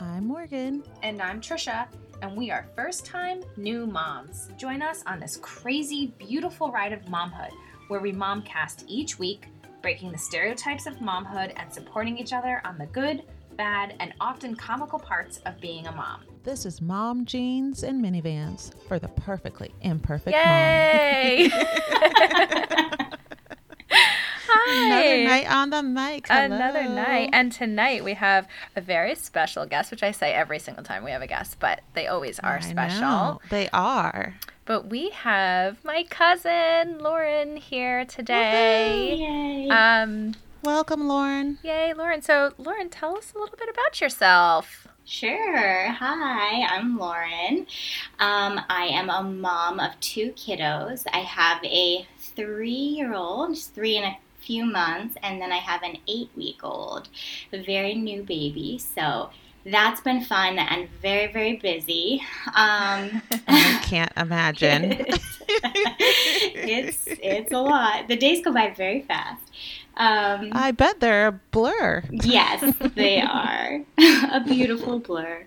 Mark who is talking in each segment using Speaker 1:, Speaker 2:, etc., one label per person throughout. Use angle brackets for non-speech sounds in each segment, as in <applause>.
Speaker 1: I'm Morgan.
Speaker 2: And I'm Trisha, and we are first time new moms. Join us on this crazy, beautiful ride of momhood where we momcast each week, breaking the stereotypes of momhood and supporting each other on the good, bad, and often comical parts of being a mom.
Speaker 1: This is Mom Jeans and Minivans for the perfectly imperfect mom.
Speaker 2: Yay!
Speaker 1: mom. <laughs> <laughs> Another night on the mic. Hello.
Speaker 2: Another night. And tonight we have a very special guest, which I say every single time we have a guest, but they always are
Speaker 1: I
Speaker 2: special.
Speaker 1: know. They are.
Speaker 2: But we have my cousin Lauren here today.
Speaker 3: Yay.
Speaker 2: Um,
Speaker 1: Welcome, Lauren.
Speaker 2: yay, Lauren. So, Lauren, tell us a little bit about yourself.
Speaker 3: Sure. Hi, I'm Lauren. Um, I am a mom of two kiddos. I have a three year old, just three and a few months, and then I have an eight week old, very new baby. So that's been fun and very, very busy. Um, <laughs>
Speaker 1: I can't imagine. <laughs>
Speaker 3: it's it's a lot. The days go by very fast. Um,
Speaker 1: I bet they're a blur.
Speaker 3: yes, they <laughs> are a beautiful blur.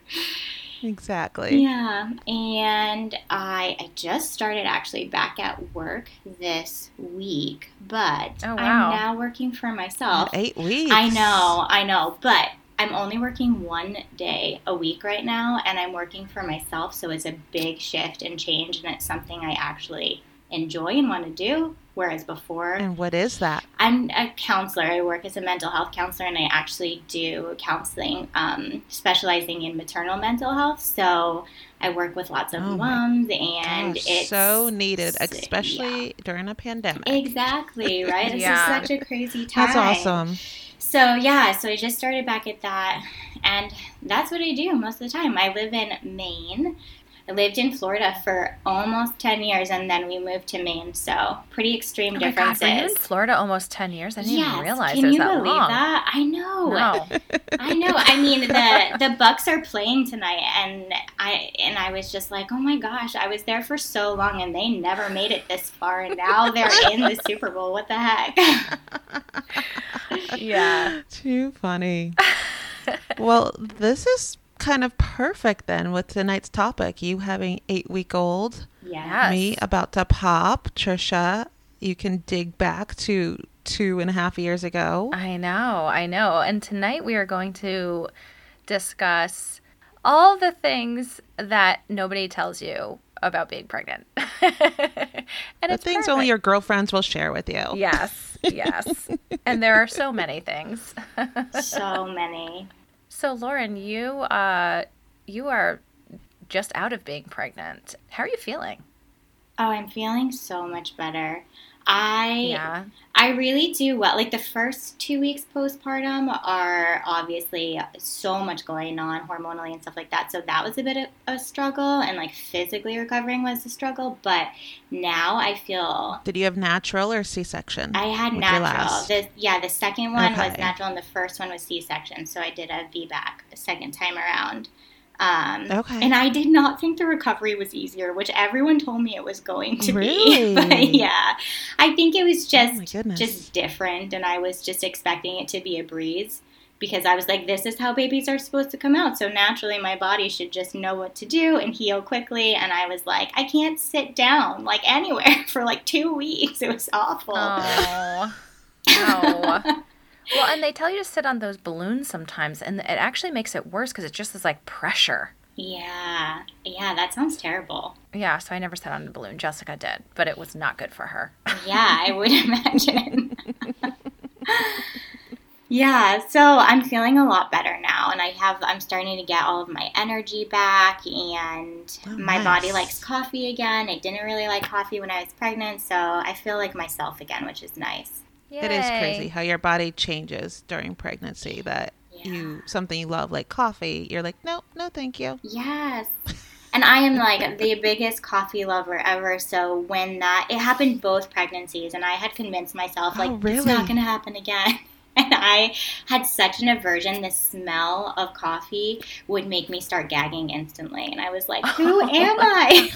Speaker 1: Exactly.
Speaker 3: Yeah, and I I just started actually back at work this week, but
Speaker 2: Oh, wow.
Speaker 3: I'm now working for myself.
Speaker 1: Eight weeks.
Speaker 3: I know, I know, but I'm only working one day a week right now, and I'm working for myself, so it's a big shift and change, and it's something I actually enjoy and want to do. Whereas before,
Speaker 1: And what is that?
Speaker 3: I'm a counselor. I work as a mental health counselor, and I actually do counseling, um, specializing in maternal mental health. So I work with lots of
Speaker 1: Oh
Speaker 3: moms, and
Speaker 1: Gosh,
Speaker 3: it's
Speaker 1: so needed,
Speaker 3: yeah.
Speaker 1: especially during a pandemic.
Speaker 3: exactly <laughs> right. This
Speaker 2: Yeah.
Speaker 3: is such a crazy time.
Speaker 1: That's awesome.
Speaker 3: So yeah, so I just started back at that, and that's what I do most of the time. I live in Maine. I lived in Florida for almost ten years, and then we moved to Maine. So pretty extreme
Speaker 2: Oh my God,
Speaker 3: differences.
Speaker 2: were in Florida almost 10 years? I didn't
Speaker 3: yes,
Speaker 2: even realize
Speaker 3: can
Speaker 2: it was
Speaker 3: you
Speaker 2: that
Speaker 3: believe
Speaker 2: long.
Speaker 3: that? I know.
Speaker 2: No. <laughs>
Speaker 3: I know. I mean, the <laughs> the Bucs are playing tonight, and I and I was just like, oh my gosh, I was there for so long, and they never made it this far, and now they're in the Super Bowl. What the heck? <laughs>
Speaker 2: Yeah.
Speaker 1: Too funny. well, this is kind of perfect then with tonight's topic. You having eight week old,
Speaker 3: yeah.
Speaker 2: Yes.
Speaker 1: me about to pop, Trisha. You can dig back to two and a half years ago.
Speaker 2: I know, I know. And tonight we are going to discuss all the things that nobody tells you about being pregnant. <laughs> and
Speaker 1: The
Speaker 2: it's
Speaker 1: things only your girlfriends will share with you.
Speaker 2: Yes, yes. and there are so many things. <laughs>
Speaker 3: So many.
Speaker 2: So Lauren, you uh you are just out of being pregnant. How are you feeling?
Speaker 3: Oh, I'm feeling so much better. I
Speaker 2: Yeah.
Speaker 3: I really do well. Like the first two weeks postpartum are obviously so much going on hormonally and stuff like that. So that was a bit of a struggle, and like physically recovering was a struggle. But now I feel
Speaker 1: Did you have natural or C section?
Speaker 3: I had natural. The, yeah, the second one was natural, and the first one was C section. So I did a VBAC the second time around. Um,
Speaker 1: Okay.
Speaker 3: And I did not think the recovery was easier, which everyone told me it was going to <laughs>
Speaker 1: Really?
Speaker 3: be. but yeah, I think it was
Speaker 1: Oh
Speaker 3: just
Speaker 1: goodness.
Speaker 3: just different, and I was just expecting it to be a breeze because I was like, this is how babies are supposed to come out. So naturally, my body should just know what to do and heal quickly. And I was like, I can't sit down like <laughs> anywhere for like two weeks. It was awful.
Speaker 2: Oh. <laughs> No. Well, and they tell you to sit on those balloons sometimes, and it actually makes it worse because it just is like pressure.
Speaker 3: Yeah, yeah, that sounds terrible.
Speaker 2: Yeah, so I never sat on a balloon. Jessica did, but it was not good for her.
Speaker 3: Yeah, I <laughs> would imagine. yeah, so I'm feeling a lot better now, and I have I'm starting to get all of my energy back, and
Speaker 1: Oh,
Speaker 3: my
Speaker 1: nice.
Speaker 3: body likes coffee again. I didn't really like coffee when I was pregnant, so I feel like myself again, which is nice.
Speaker 1: It is crazy how your body changes during pregnancy. That
Speaker 3: Yeah.
Speaker 1: you something you love like coffee, you're like, no, no, thank you.
Speaker 3: Yes. <laughs> And I am like the biggest coffee lover ever. So when that it happened both pregnancies, and I had convinced myself like
Speaker 1: Oh,
Speaker 3: it's not going to happen again. <laughs> And I had such an aversion. The smell of coffee would make me start gagging instantly, and I was like, "Who am <laughs> I?"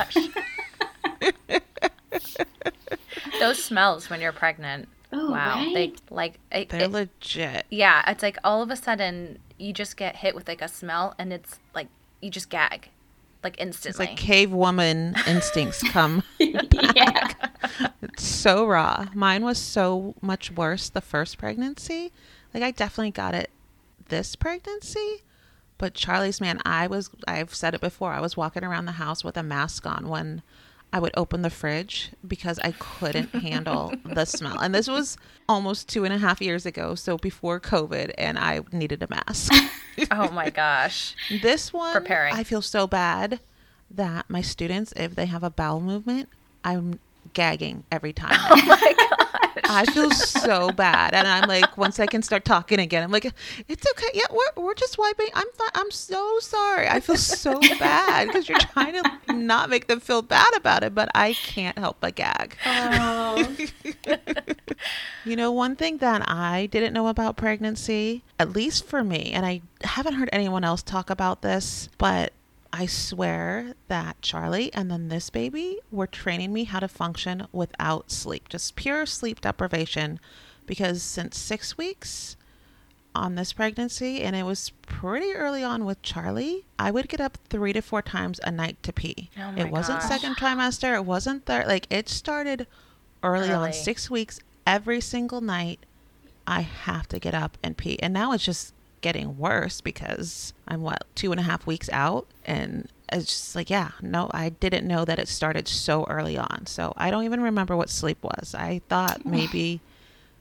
Speaker 2: Those smells when you're pregnant.
Speaker 3: Oh,
Speaker 2: wow.
Speaker 3: right.
Speaker 2: They like it,
Speaker 1: They're
Speaker 2: it-
Speaker 1: legit.
Speaker 2: yeah, it's like all of a sudden you just get hit with like a smell and it's like you just gag. Like
Speaker 1: It's
Speaker 2: instantly.
Speaker 1: like cave woman <laughs> instincts come. <laughs>
Speaker 3: yeah.
Speaker 1: It's so raw. Mine was so much worse the first pregnancy. Like I definitely got it this pregnancy, but Charlie's man, I was I've said it before. I was walking around the house with a mask on when I would open the fridge because I couldn't handle the smell. And this was almost two and a half years ago, so before COVID, and I needed a mask. <laughs>
Speaker 2: oh my gosh.
Speaker 1: This one,
Speaker 2: Preparing.
Speaker 1: I feel so bad that my students, if they have a bowel movement, I'm gagging every time. <laughs>
Speaker 2: Oh my <laughs> gosh.
Speaker 1: I feel so bad, and I'm like, once I can start talking again, I'm like, it's okay. Yeah, we're we're just wiping. I'm fine. I'm so sorry. I feel so bad because you're trying to not make them feel bad about it, but I can't help but gag.
Speaker 3: Oh. <laughs>
Speaker 1: You know, one thing that I didn't know about pregnancy, at least for me, and I haven't heard anyone else talk about this, but I swear that Charlie and then this baby were training me how to function without sleep, just pure sleep deprivation. Because since six weeks on this pregnancy, and it was pretty early on with Charlie, I would get up three to four times a night to pee.
Speaker 2: Oh
Speaker 1: it wasn't
Speaker 2: gosh.
Speaker 1: second trimester, it wasn't third. Like it started early,
Speaker 2: Early.
Speaker 1: on, six weeks, every single night. I have to get up and pee. And now it's just getting worse because I'm what, two and a half weeks out? And it's just like, yeah, no, I didn't know that it started so early on. So I don't even remember what sleep was. I thought <sighs> maybe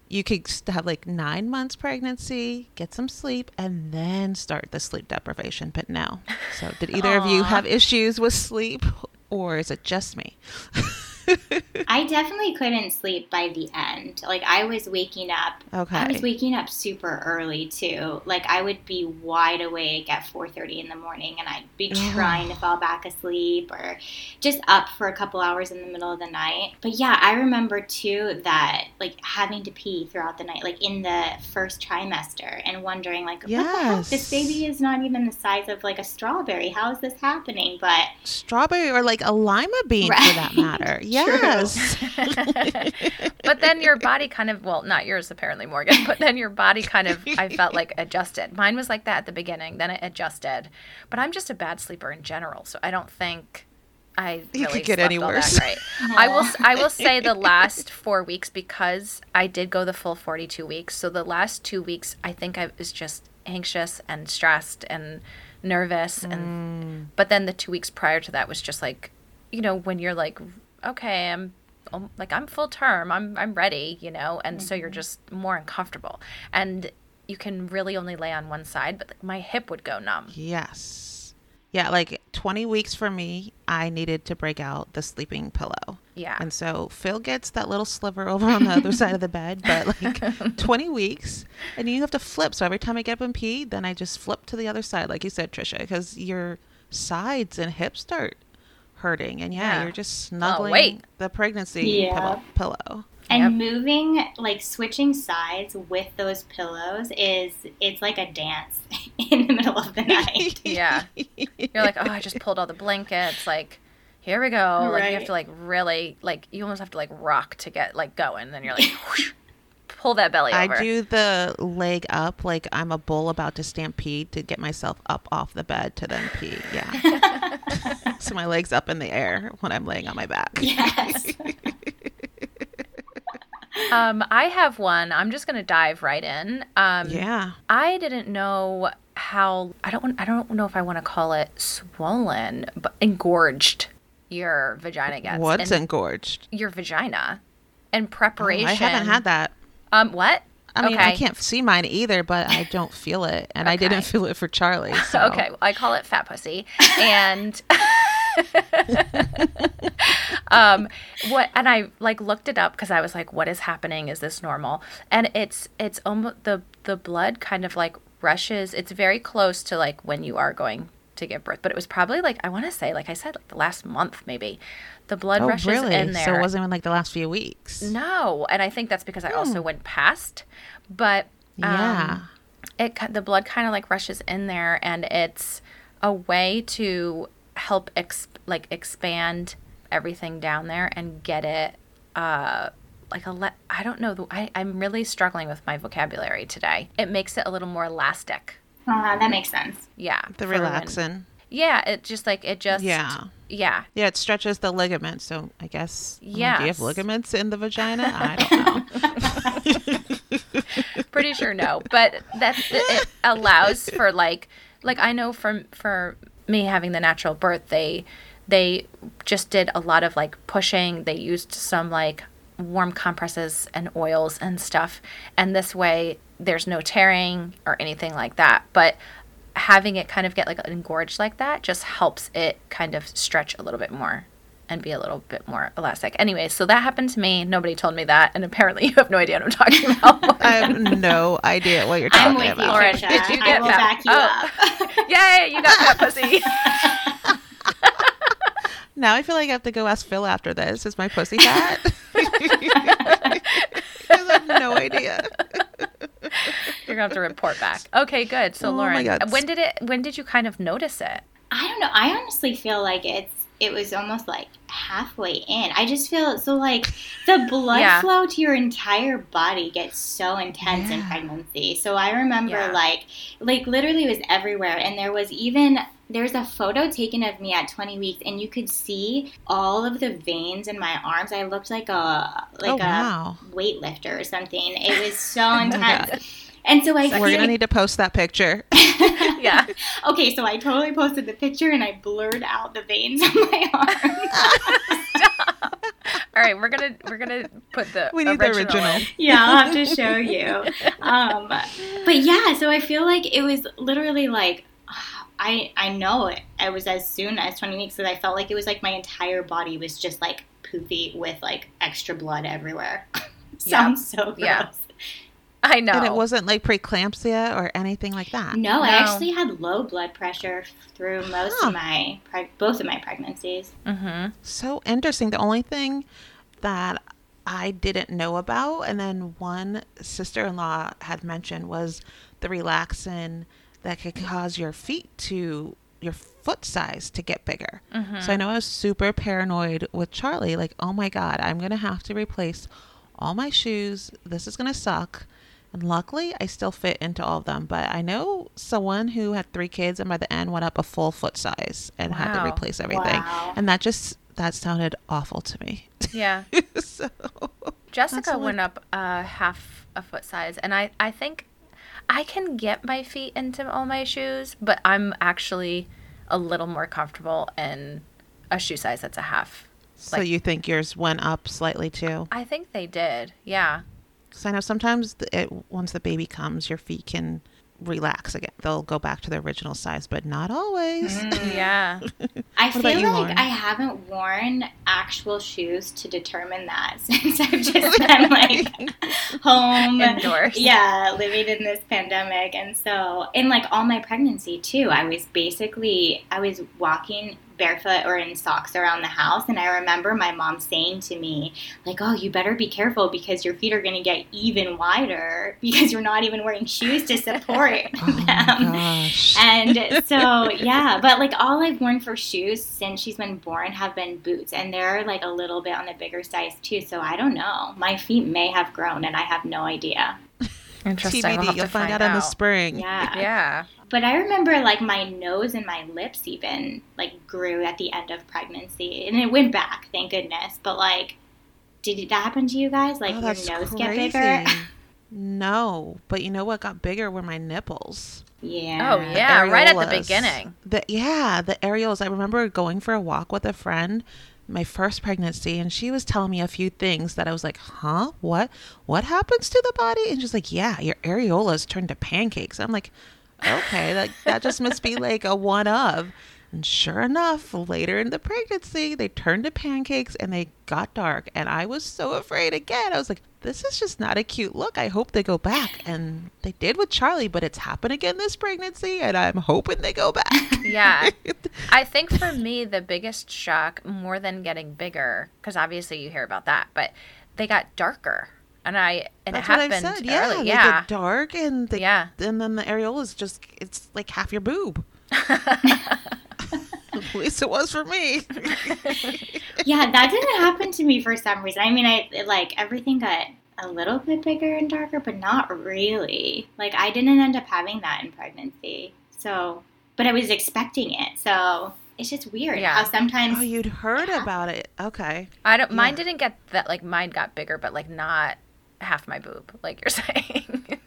Speaker 1: you could have like nine months pregnancy, get some sleep, and then start the sleep deprivation. But no. So did either of you <laughs> have issues with sleep or is it just me? <laughs> <laughs>
Speaker 3: I definitely couldn't sleep by the end. Like I was waking up.
Speaker 1: Okay.
Speaker 3: I was waking up super early too. Like I would be wide awake at 4:30 in the morning and I'd be trying to fall back asleep or just up for a couple hours in the middle of the night. But yeah, I remember too that like having to pee throughout the night like in the first trimester and wondering like what the heck this baby is not even the size of like a strawberry. How is this happening? But
Speaker 1: Strawberry or like a lima bean for that matter. Yes. <laughs> <laughs>
Speaker 2: but then your body kind of well not yours apparently morgan but then your body kind of i felt like adjusted mine was like that at the beginning then it adjusted but i'm just a bad sleeper in general so i don't think i
Speaker 1: You could get any worse.
Speaker 2: great. i will i will <laughs> say the last four weeks because i did go the full 42 weeks so the last two weeks i think i was just anxious and stressed and nervous and
Speaker 1: Mm.
Speaker 2: but then the two weeks prior to that was just like you know when you're like okay i'm um, like i'm full term i'm i'm ready you know and so you're just more uncomfortable and you can really only lay on one side but like, my hip would go numb
Speaker 1: Yes. Yeah, like 20 weeks for me, I needed to break out the sleeping pillow.
Speaker 2: yeah
Speaker 1: And so Phil gets that little sliver over on the other <laughs> side of the bed, but like <laughs> 20 weeks, and you have to flip. So every time I get up and pee, then I just flip to the other side, like you said, Trisha, because your sides and hips start hurting. And yeah,
Speaker 2: Yeah.
Speaker 1: you're just oh, snuggling
Speaker 2: wait.
Speaker 1: the pregnancy
Speaker 3: Yeah.
Speaker 1: pillow. pillow.
Speaker 3: And moving, like switching sides with those pillows is it's like a dance <laughs> in the middle of the night. <laughs>
Speaker 2: yeah you're like oh i just <laughs> pulled all the blankets like here we go like you have to like really like you almost have to like rock to get like going then you're like whoosh, pull that belly over
Speaker 1: I do the leg up like I'm a bull about to stampede to get myself up off the bed to then pee. Yeah. <laughs> so my legs up in the air when I'm laying on my back.
Speaker 3: Yes. <laughs>
Speaker 2: um i have one i'm just gonna dive right in um
Speaker 1: Yeah.
Speaker 2: I didn't know how I don't I don't know if I want to call it swollen, but engorged your vagina gets.
Speaker 1: What's
Speaker 2: And
Speaker 1: engorged?
Speaker 2: your vagina in
Speaker 1: Oh,
Speaker 2: preparation?
Speaker 1: I haven't had that.
Speaker 2: Um, what?
Speaker 1: I mean, I can't see mine either, but I don't feel it, and I didn't feel it for Charlie. <laughs> So.
Speaker 2: Okay, I call it fat pussy, <laughs> and <laughs> um, what? And I like looked it up because I was like, "What is happening? Is this normal?" And it's it's almost the the blood kind of like rushes. It's very close to like when you are going to give birth, but it was probably like I want to say, like I said, like the last month maybe. The blood
Speaker 1: Oh,
Speaker 2: rushes
Speaker 1: really?
Speaker 2: in there.
Speaker 1: So it wasn't even like the last few weeks.
Speaker 2: No, and I think that's because I also went past, but um,
Speaker 1: Yeah.
Speaker 2: it the blood kind of like rushes in there, and it's a way to help ex- like expand everything down there and get it uh like a le- I don't know. the- I, I'm really struggling with my vocabulary today. It makes it a little more elastic.
Speaker 3: Uh, that makes sense.
Speaker 2: Yeah.
Speaker 1: The
Speaker 2: for when- Yeah, it just like it just
Speaker 1: Yeah.
Speaker 2: yeah.
Speaker 1: Yeah, it stretches the ligament. So I guess. I mean, Do you have ligaments in the vagina? I don't <laughs> know. <laughs>
Speaker 2: Pretty sure no, but that it allows for like like I know from for me having the natural birth they they just did a lot of like pushing. They used some like warm compresses and oils and stuff, and this way there's no tearing or anything like that. But having it kind of get like engorged like that just helps it kind of stretch a little bit more and be a little bit more elastic. Anyway, so that happened to me. Nobody told me that, and apparently <laughs> you have no idea what I'm talking <laughs> about.
Speaker 1: I have no idea what you're talking about.
Speaker 3: I'm
Speaker 1: talking
Speaker 3: with you,
Speaker 1: about.
Speaker 2: Lauren, <laughs> did you
Speaker 3: I
Speaker 2: get
Speaker 3: will
Speaker 2: that?
Speaker 3: back you
Speaker 2: Oh.
Speaker 3: up.
Speaker 2: Yay, you got that pussy.
Speaker 1: Now I feel like I have to go ask Phil after this. Is my pussy fat? 'Cause I have no idea. <laughs>
Speaker 2: You're gonna have to report back. Okay, good. So
Speaker 1: Oh
Speaker 2: Lauren,
Speaker 1: uh,
Speaker 2: when did it? When did you kind of notice it?
Speaker 3: I don't know. I honestly feel like it's it was almost like halfway in. I just feel so like the blood
Speaker 2: Yeah.
Speaker 3: flow to your entire body gets so intense in pregnancy. So I remember
Speaker 2: Yeah.
Speaker 3: like like literally it was everywhere and there was even there's a photo taken of me at 20 weeks and you could see all of the veins in my arms. I looked like a like
Speaker 1: oh
Speaker 3: a
Speaker 1: wow.
Speaker 3: weightlifter or something. It was <laughs> so
Speaker 1: my
Speaker 3: intense. And so I
Speaker 1: We're gonna need to post that picture. <laughs>
Speaker 2: Yeah.
Speaker 3: Okay, so I totally posted the picture and I blurred out the veins on my <laughs> arm.
Speaker 2: All right, we're gonna we're gonna put the
Speaker 1: We need the
Speaker 2: original.
Speaker 1: original.
Speaker 3: yeah, I'll have to show you. Um, but yeah, so I feel like it was literally like I I know it. I was as soon as 20 weeks that I felt like it was like my entire body was just like poofy with like extra blood everywhere. <laughs> Sounds so gross.
Speaker 2: Yeah. I know.
Speaker 1: And it wasn't like preeclampsia or anything like that.
Speaker 3: No, I actually had low blood pressure through most
Speaker 1: Huh.
Speaker 3: of my preg- both of my pregnancies.
Speaker 2: Mm-hmm.
Speaker 1: So interesting. The only thing that I didn't know about, and then one sister in law had mentioned, was the relaxin that could cause your feet to, your foot size to get bigger.
Speaker 2: Mm-hmm.
Speaker 1: So I know I was super paranoid with Charlie. Like, oh my God, I'm going to have to replace all my shoes. This is going to suck. And luckily, I still fit into all of them. But I know someone who had three kids and by the end went up a full foot size and had to replace everything.
Speaker 3: Wow.
Speaker 1: And that just, that sounded awful to me.
Speaker 2: Yeah. <laughs>
Speaker 1: so,
Speaker 2: Jessica went up uh, half a foot size, and I I think I can get my feet into all my shoes, but I'm actually a little more comfortable in a shoe size that's a half.
Speaker 1: so
Speaker 2: Like-
Speaker 1: you think yours went up slightly too?
Speaker 2: I think they did. Yeah.
Speaker 1: Because I know sometimes it, once the baby comes, your feet can relax again. They'll go back to their original size, but not always.
Speaker 2: Mm, <laughs> yeah.
Speaker 3: I feel
Speaker 1: you,
Speaker 3: like
Speaker 1: Lauren?
Speaker 3: I haven't worn actual shoes to determine that <laughs> since I've <laughs> just been like home.
Speaker 2: Indoors.
Speaker 3: Yeah, living in this pandemic. And so, in like all my pregnancy too, I was basically, I was walking barefoot or in socks around the house. And I remember my mom saying to me, like, oh, you better be careful because your feet are going to get even wider because you're not even wearing shoes to support <laughs>
Speaker 1: Oh
Speaker 3: them. And so, yeah, but like all I've worn for shoes since she's been born have been boots, and they're like a little bit on the bigger size too. So I don't know. My feet may have grown, and I have no idea. <laughs>
Speaker 2: Interesting. We'll
Speaker 1: TBD,
Speaker 2: have
Speaker 1: you'll
Speaker 2: to
Speaker 1: find, out, in the spring.
Speaker 3: Yeah.
Speaker 2: Yeah.
Speaker 3: But I remember like my nose and my lips even like grew at the end of pregnancy, and it went back, thank goodness. But like, did that happen to you guys? Like
Speaker 1: oh,
Speaker 3: your nose
Speaker 1: crazy.
Speaker 3: get bigger?
Speaker 1: no, but you know what got bigger were my nipples.
Speaker 3: yeah.
Speaker 2: Oh yeah, right at the beginning.
Speaker 1: The yeah, the areolas. I remember going for a walk with a friend, my first pregnancy, and she was telling me a few things that I was like, "Huh? What? What happens to the body?" And she's like, "Yeah, your areolas turn to pancakes." I'm like, "Okay, that that just must be like a one of." And sure enough, later in the pregnancy, they turned to pancakes and they got dark. And I was so afraid again. I was like, this is just not a cute look. I hope they go back. And they did with Charlie, but it's happened again this pregnancy. And I'm hoping they go back.
Speaker 2: Yeah. <laughs> I think for me, the biggest shock, more than getting bigger, because obviously you hear about that, but they got darker, and I and
Speaker 1: That's
Speaker 2: it
Speaker 1: what
Speaker 2: happened
Speaker 1: I've said. Yeah,
Speaker 2: early.
Speaker 1: they
Speaker 2: Yeah,
Speaker 1: get dark and they,
Speaker 2: Yeah.
Speaker 1: and then the areolas just it's like half your boob. <laughs> At least it was for me. <laughs>
Speaker 3: yeah, that didn't happen to me for some reason. I mean, I it, like everything got a little bit bigger and darker, but not really. Like I didn't end up having that in pregnancy. So, but I was expecting it. So it's just weird
Speaker 2: Yeah.
Speaker 3: how sometimes.
Speaker 1: Oh, you'd heard
Speaker 3: Yeah.
Speaker 1: about it. Okay.
Speaker 2: I don't. Mine
Speaker 1: Yeah.
Speaker 2: didn't get that. Like mine got bigger, but like not half my boob, like you're <laughs> saying.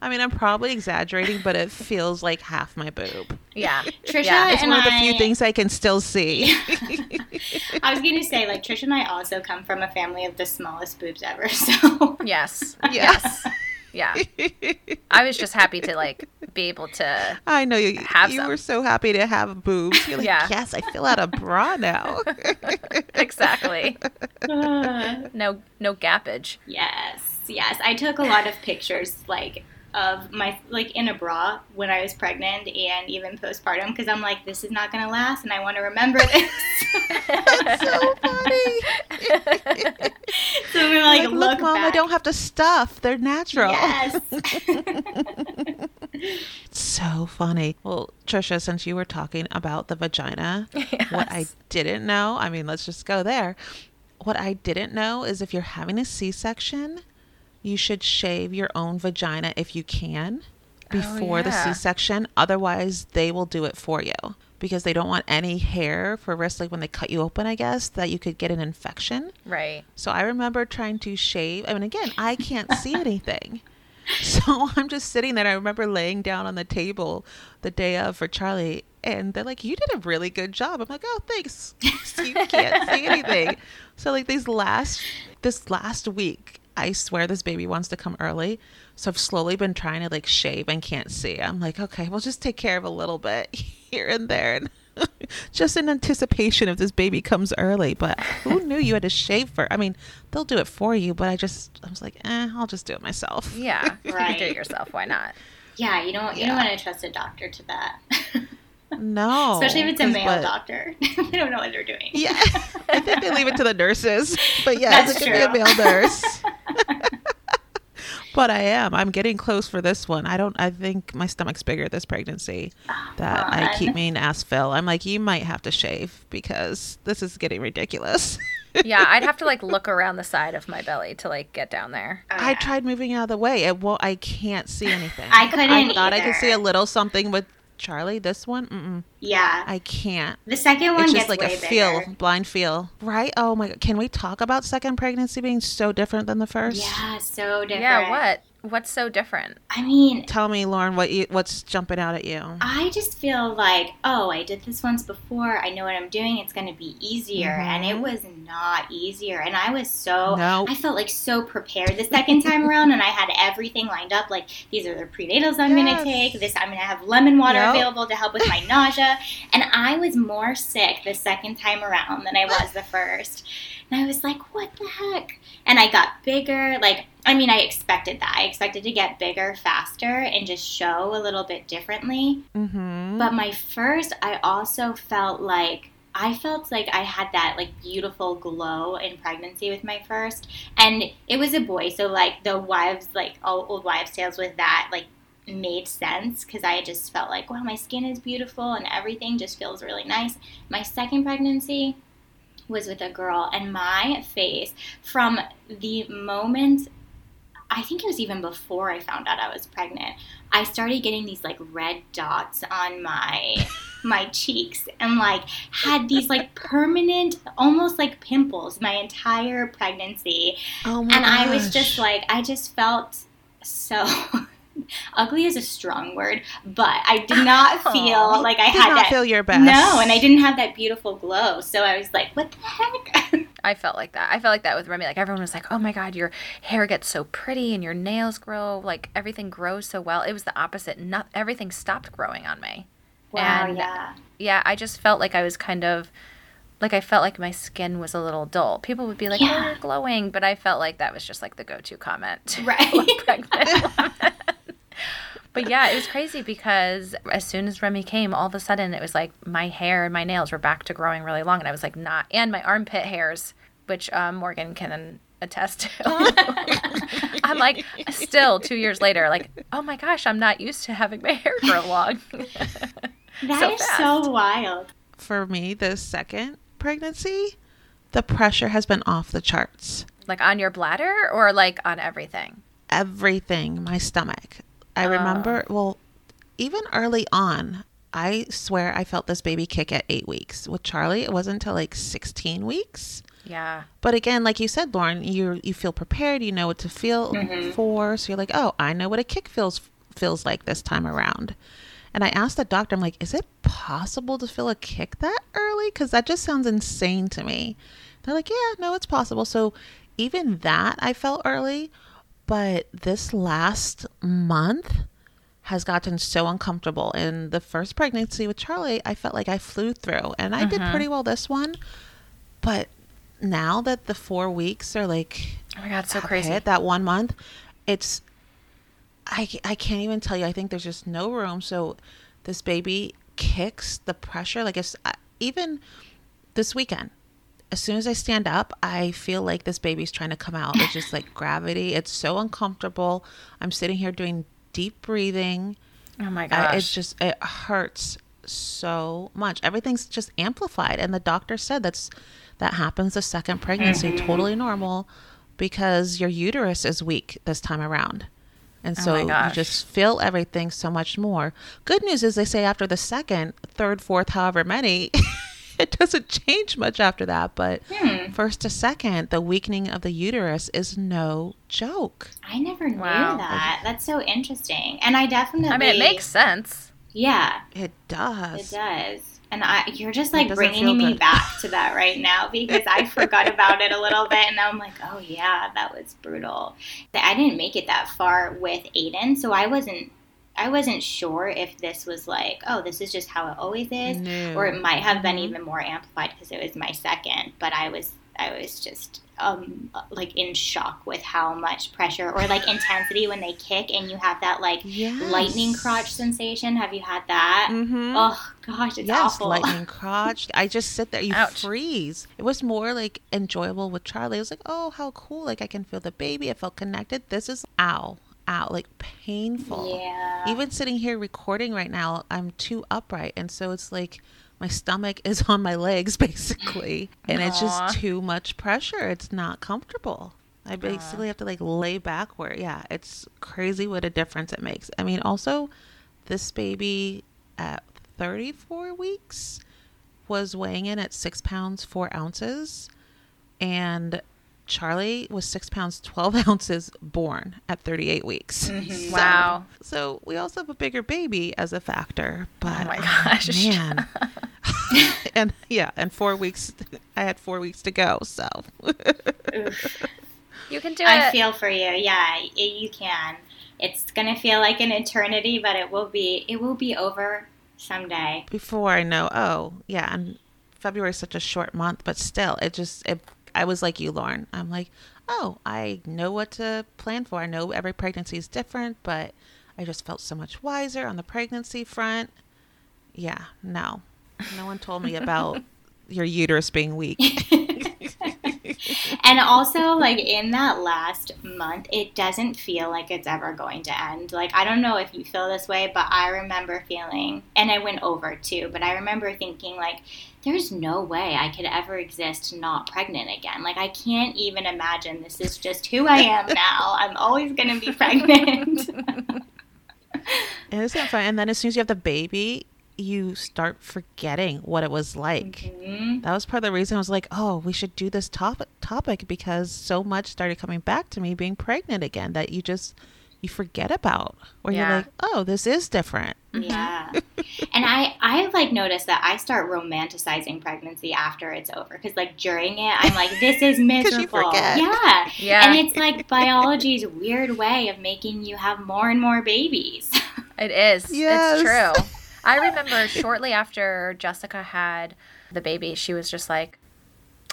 Speaker 1: I mean, I'm probably exaggerating, but it feels like half my boob.
Speaker 2: yeah. <laughs>
Speaker 3: Trisha
Speaker 2: Yeah,
Speaker 1: It's
Speaker 3: and
Speaker 1: one of the few things I can still see. <laughs>
Speaker 3: I was gonna say, like Trisha and I also come from a family of the smallest boobs ever. So
Speaker 2: Yes.
Speaker 1: Yeah.
Speaker 2: Yes. Yeah. I was just happy to like be able to.
Speaker 1: I know you.
Speaker 2: Have
Speaker 1: you
Speaker 2: some.
Speaker 1: were so happy to have boobs. You're like,
Speaker 2: Yeah.
Speaker 1: yes, I fill out a bra now. <laughs>
Speaker 2: Exactly. <laughs> No. No gappage.
Speaker 3: yes, yes, I took a lot of pictures, like of my like in a bra when I was pregnant and even postpartum because I'm like, this is not gonna last, and I want to remember this. <laughs>
Speaker 1: so funny.
Speaker 3: so I'm gonna like,
Speaker 1: Like,
Speaker 3: look,
Speaker 1: look, mom, I don't have to stuff. They're natural.
Speaker 3: Yes. <laughs>
Speaker 1: So funny. Well, Trisha, since you were talking about the vagina, what I didn't know, I mean, let's just go there. What I didn't know is if you're having a C section, you should shave your own vagina if you can oh, before the
Speaker 2: yeah.
Speaker 1: C section. Otherwise, they will do it for you because they don't want any hair for risk, like when they cut you open, I guess, that you could get an infection.
Speaker 2: Right.
Speaker 1: So I remember trying to shave. I mean, again, I can't see <laughs> anything. So <laughs> I'm just sitting there. I remember laying down on the table the day of for Charlie, and they're like, "You did a really good job." I'm like, "Oh, thanks." You can't see anything. <laughs> So like these last this last week, I swear this baby wants to come early. So I've slowly been trying to like shave and can't see. I'm like, okay, we'll just take care of a little bit <laughs> here and there. And <laughs> just in anticipation if this baby comes early. But who <laughs> knew you had to shave for? I mean, they'll do it for you, but I just I was like, eh, I'll just do it myself.
Speaker 2: Yeah. You
Speaker 3: Right.
Speaker 2: do it yourself. Why not?
Speaker 3: yeah, you don't you don't want to trust a doctor to that,
Speaker 1: No,
Speaker 3: especially if it's a male
Speaker 1: what-
Speaker 3: doctor. <laughs> they don't know what they're doing.
Speaker 1: Yeah, <laughs> I think they leave it to the nurses. But yeah,
Speaker 3: That's
Speaker 1: it could be a male nurse. <laughs> but I am. I'm getting close for this one. I don't. I think my stomach's bigger this pregnancy. That I keep
Speaker 3: fun.
Speaker 1: me ass Phil. I'm like, you might have to shave because this is getting ridiculous.
Speaker 2: Yeah, I'd have to like look around the side of my belly to like get down there.
Speaker 3: Oh,
Speaker 1: I tried moving out of the way. It well, I can't see anything.
Speaker 3: I couldn't
Speaker 1: I thought I could see a little something with Charlie. This one, mm-mm,
Speaker 3: Yeah,
Speaker 1: I can't.
Speaker 3: the second one
Speaker 1: It's
Speaker 3: gets
Speaker 1: just like
Speaker 3: way
Speaker 1: a feel, blind feel, right? Oh my god! Can we talk about second pregnancy being so different than the first?
Speaker 3: Yeah, so different.
Speaker 2: Yeah. What? What's so different?
Speaker 3: I mean,
Speaker 1: Tell me, Lauren, what you, what's jumping out at you?
Speaker 3: I just feel like, oh, I did this once before. I know what I'm doing. It's going to be easier. Mm-hmm. And it was not easier. And I was so,
Speaker 1: No.
Speaker 3: I felt like so prepared the second time <laughs> around. And I had everything lined up. Like, these are the prenatals I'm going to take. This, I'm going to have lemon water
Speaker 1: Yep.
Speaker 3: available to help with my <laughs> nausea. And I was more sick the second time around than I was the first. And I was like, what the heck? And I got bigger. Like, I mean, I expected that. I expected to get bigger faster and just show a little bit differently.
Speaker 1: Mm-hmm.
Speaker 3: But my first, I also felt like I felt like I had that like beautiful glow in pregnancy with my first, and it was a boy. So like the wives, like all old wives' tales with that, like made sense because I just felt like wow, my skin is beautiful and everything just feels really nice. My second pregnancy was with a girl, and my face from the moment I think it was even before I found out I was pregnant. I started getting these like red dots on my <laughs> my cheeks and like had these like permanent almost like pimples my entire pregnancy.
Speaker 1: oh my
Speaker 3: And I was just like I just felt so <laughs> ugly is a strong word, but I did not feel like I
Speaker 1: did
Speaker 3: had
Speaker 1: not
Speaker 3: that
Speaker 1: feel your best.
Speaker 3: No, and I didn't have that beautiful glow. So I was like, what the heck? <laughs>
Speaker 2: I felt like that. I felt like that with Remy. Like everyone was like, "Oh my god, your hair gets so pretty and your nails grow. Like everything grows so well." It was the opposite. Not everything stopped growing on me.
Speaker 3: wow,
Speaker 2: And-
Speaker 3: yeah.
Speaker 2: Yeah, I just felt like I was kind of like I felt like my skin was a little dull. People would be like, "Oh, you're glowing," but I felt like that was just like the go-to comment.
Speaker 3: Right. <laughs>
Speaker 2: pregnant. But yeah, it was crazy because as soon as Remy came, all of a sudden it was like my hair and my nails were back to growing really long, and I was like, not, and my armpit hairs, which um, Morgan can attest to. <laughs> I'm like, still two years later, like, oh my gosh, I'm not used to having my hair grow long. <laughs>
Speaker 3: That
Speaker 2: So
Speaker 3: is
Speaker 2: fast.
Speaker 3: so wild.
Speaker 1: for me, the second pregnancy, the pressure has been off the charts.
Speaker 2: Like on your bladder or like on everything?
Speaker 1: Everything, my stomach. I remember, um, well, even early on, I swear I felt this baby kick at eight weeks. With Charlie, it wasn't until like 16 weeks.
Speaker 2: Yeah.
Speaker 1: But again, like you said, Lauren, you you feel prepared. You know what to feel mm-hmm. for. So you're like, oh, I know what a kick feels feels like this time around. And I asked the doctor, I'm like, is it possible to feel a kick that early? Because that just sounds insane to me. They're like, yeah, no, it's possible. So even that I felt early, but this last month has gotten so uncomfortable. In the first pregnancy with Charlie, I felt like I flew through, and I did uh-huh. pretty well this one. But now that the four weeks are like
Speaker 2: Oh my god, so crazy.
Speaker 1: hit, that one month, it's I I can't even tell you. I think there's just no room. So this baby kicks the pressure. Like it's I- even this weekend. As soon as I stand up, I feel like this baby's trying to come out. It's just like gravity. It's so uncomfortable. I'm sitting here doing deep breathing.
Speaker 2: Oh my gosh.
Speaker 1: it's just it hurts so much. Everything's just amplified, and the doctor said that's that happens the second pregnancy, mm-hmm. totally normal, because your uterus is weak this time around, and
Speaker 2: Oh
Speaker 1: so
Speaker 2: my
Speaker 1: you just feel everything so much more. Good news is they say after the second, third, fourth, however many. <laughs> <laughs> It doesn't change much after that, but
Speaker 3: Hmm.
Speaker 1: first to second, the weakening of the uterus is no joke.
Speaker 3: I never knew
Speaker 2: Wow.
Speaker 3: that. That's so interesting. And I definitely
Speaker 2: I mean, it makes sense.
Speaker 3: Yeah,
Speaker 1: It does.
Speaker 3: it does. And I you're just like bringing me back to that right now <laughs> because I forgot about it a little bit and I'm like, "Oh yeah, that was brutal." I didn't make it that far with Aiden, so I wasn't I wasn't sure if this was like, "Oh, this is just how it always is."
Speaker 1: No.
Speaker 3: or it might have been
Speaker 1: Mhm.
Speaker 3: even more amplified because it was my second but i was i was just um like in shock with how much pressure or like intensity when they kick and you have that like lightning crotch sensation have you had that
Speaker 1: Mm-hmm.
Speaker 3: oh gosh it's
Speaker 1: yes,
Speaker 3: awful
Speaker 1: lightning <laughs> crotch. I just sit there, you
Speaker 2: Ouch.
Speaker 1: freeze. It was more like enjoyable with Charlie. It was like, oh, how cool! Like I can feel the baby. I felt connected. This is ow, ow, like painful.
Speaker 3: yeah
Speaker 1: Even sitting here recording right now, I'm too upright, and so it's like my stomach is on my legs <laughs> basically, and it's just too much pressure. It's not comfortable. I basically have to like lay backward. Yeah, it's crazy what a difference it makes. I mean, also, this baby at 34 weeks was weighing in at six pounds four ounces, and Charlie was six pounds 12 <laughs> ounces born at 38 weeks.
Speaker 3: Mhm.
Speaker 1: So-
Speaker 2: Wow.
Speaker 1: So we also have a bigger baby as a factor, but
Speaker 2: Oh my gosh.
Speaker 1: man. <laughs> <laughs> and yeah, and four weeks. I had four weeks to go, so
Speaker 2: You can do
Speaker 3: i
Speaker 2: it.
Speaker 3: I feel for you yeah you can it's gonna feel like an eternity but it will be it will be over someday
Speaker 1: before I know, oh yeah, and February is such a short month, but still, it just it. I was like you, Lauren. I'm like, oh, I know what to plan for. I know every pregnancy is different, but I just felt so much wiser on the pregnancy front. Yeah, no, no one told me about <laughs> your uterus being weak. <laughs>
Speaker 3: and also like in that last month it doesn't feel like it's ever going to end. Like i don't know if you feel this way but i remember feeling and i went over too but i remember thinking like there's no way i could ever exist not pregnant again. Like i can't even imagine this is just who i am <laughs> now. I'm always going to be pregnant. <laughs>
Speaker 1: Isn't fun. And then as soon as you have the baby, you start forgetting what it was like.
Speaker 3: Mhm.
Speaker 1: That was part of the reason I was like, oh, we should do this topic topic because so much started coming back to me being pregnant again that you just you forget about. where
Speaker 2: Yeah.
Speaker 1: you're like, oh, this is different.
Speaker 3: Yeah. <laughs> and I I like noticed that I start romanticizing pregnancy after it's over cuz like during it I'm like this is <laughs>
Speaker 1: you
Speaker 3: miserable.
Speaker 1: forget.
Speaker 3: Yeah.
Speaker 2: Yeah.
Speaker 3: And it's like biology's weird way of making you have more and more babies.
Speaker 2: It is.
Speaker 1: Yes.
Speaker 2: It's true. <laughs> I remember shortly after Jessica had the baby, she was just like,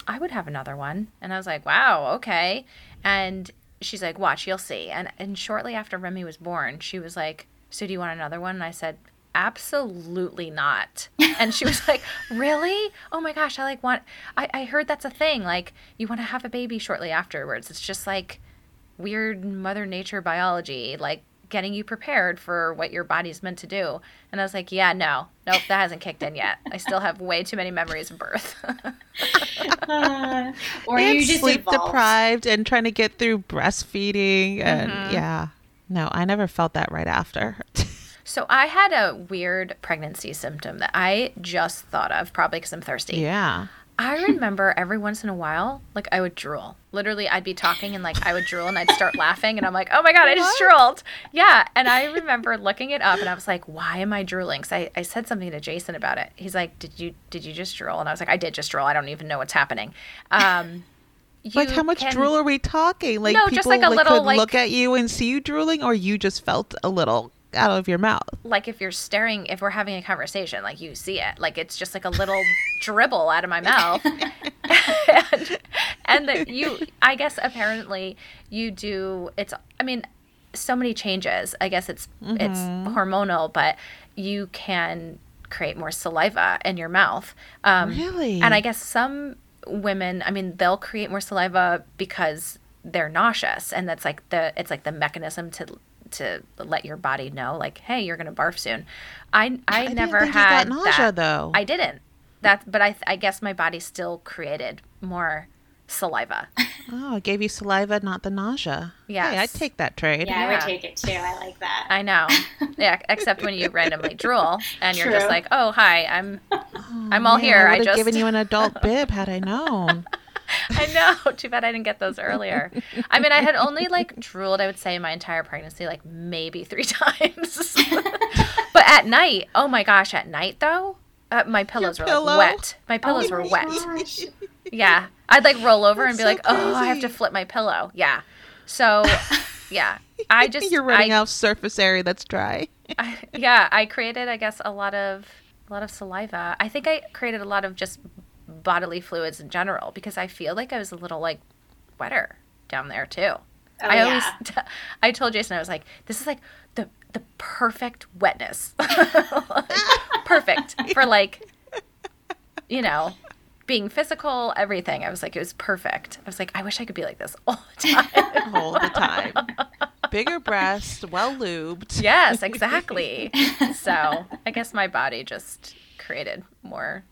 Speaker 2: I would have another one. And I was like, wow, okay. And she's like, watch, you'll see. And, and shortly after Remy was born, she was like, so do you want another one? And I said, absolutely not. And she was like, <laughs> really? Oh my gosh, I like want, I, I heard that's a thing. Like, you want to have a baby shortly afterwards. It's just like weird mother nature biology. Like, getting you prepared for what your body's meant to do. And I was like, yeah, no, nope, that hasn't kicked in yet. I still have way too many memories of birth.
Speaker 3: Uh, <laughs> <laughs> or
Speaker 1: and
Speaker 3: you just
Speaker 1: sleep
Speaker 3: evolved.
Speaker 1: deprived and trying to get through breastfeeding and
Speaker 3: Mm-hmm.
Speaker 1: yeah. No, I never felt that right after. <laughs>
Speaker 2: so I had a weird pregnancy symptom that I just thought of, probably because I'm thirsty.
Speaker 1: yeah.
Speaker 2: I remember every once in a while, like I would drool. Literally, I'd be talking and like I would drool and I'd start laughing and I'm like, oh my God, I just drooled. Yeah. And I remember looking it up and I was like, why am I drooling? So I, I said something to Jason about it. He's like, did you, did you just drool? And I was like, I did just drool. I don't even know what's happening. Um,
Speaker 1: Like how much
Speaker 2: can-
Speaker 1: drool are we talking? Like
Speaker 2: No,
Speaker 1: people
Speaker 2: just like a
Speaker 1: like,
Speaker 2: little,
Speaker 1: could
Speaker 2: like-
Speaker 1: look at you and see you drooling or you just felt a little out of your mouth.
Speaker 2: Like if you're staring, if we're having a conversation, like you see it, like it's just like a little <laughs> dribble out of my mouth. <laughs> and and that you, I guess apparently you do, it's, I mean, so many changes. I guess it's, it's hormonal, but you can create more saliva in your mouth. Um,
Speaker 1: Really?
Speaker 2: And I guess some women, I mean, they'll create more saliva because they're nauseous, and that's like the it's like the mechanism to to let your body know, like, hey, you're gonna barf soon. I I,
Speaker 1: didn't
Speaker 2: never had
Speaker 1: got nausea
Speaker 2: that.
Speaker 1: though.
Speaker 2: I didn't. That, but I I guess my body still created more saliva. <laughs>
Speaker 1: oh, it gave you saliva, not the nausea. Hey, I'd take that trade.
Speaker 3: Yeah, I would take it too. I like that.
Speaker 2: I know. <laughs> Yeah, except when you randomly <laughs> drool and you're just like, oh hi, I'm
Speaker 1: Oh,
Speaker 2: I'm all
Speaker 1: man,
Speaker 2: here.
Speaker 1: I
Speaker 2: I
Speaker 1: would have
Speaker 2: just-
Speaker 1: given you an adult bib had I known. <laughs>
Speaker 2: I know. <laughs> Too bad I didn't get those earlier. I mean, I had only like drooled, I would say, my entire pregnancy, like maybe three <laughs> times. but at night, oh my gosh, at night though, uh, my pillows were
Speaker 1: pillow?
Speaker 2: like wet. My pillows
Speaker 3: Oh
Speaker 2: were wet.
Speaker 3: gosh.
Speaker 2: Yeah. I'd like roll over and be
Speaker 1: so
Speaker 2: like, oh, I have to flip my pillow. Yeah. So, yeah. I just,
Speaker 1: You're running
Speaker 2: I,
Speaker 1: out of surface area that's dry.
Speaker 2: I, yeah, I created, I guess, a lot of, a lot of saliva. I think I created a lot of just bodily fluids in general because I feel like I was a little like wetter down there too.
Speaker 3: Oh,
Speaker 2: I always,
Speaker 3: yeah. <laughs>
Speaker 2: I told Jason, I was like, this is like the the perfect wetness, <laughs> perfect <laughs> for like, you know, being physical, everything. I was like, it was perfect. I was like, I wish I could be like this all the time.
Speaker 1: all the time. Bigger breasts, well lubed.
Speaker 2: yes, exactly. so I guess my body just created more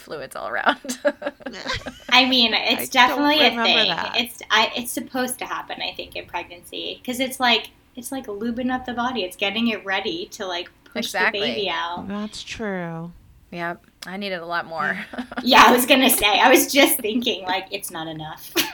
Speaker 2: fluids all around. <laughs>
Speaker 3: I mean, it's
Speaker 1: I
Speaker 3: definitely a thing.
Speaker 1: that.
Speaker 3: It's I, it's supposed to happen. I think in pregnancy because it's like it's like lubing up the body. It's getting it ready to like push
Speaker 2: Exactly.
Speaker 3: the baby out.
Speaker 1: That's true.
Speaker 2: yep, I needed a lot more. <laughs>
Speaker 3: Yeah, I was gonna say. I was just thinking like it's not enough. <laughs>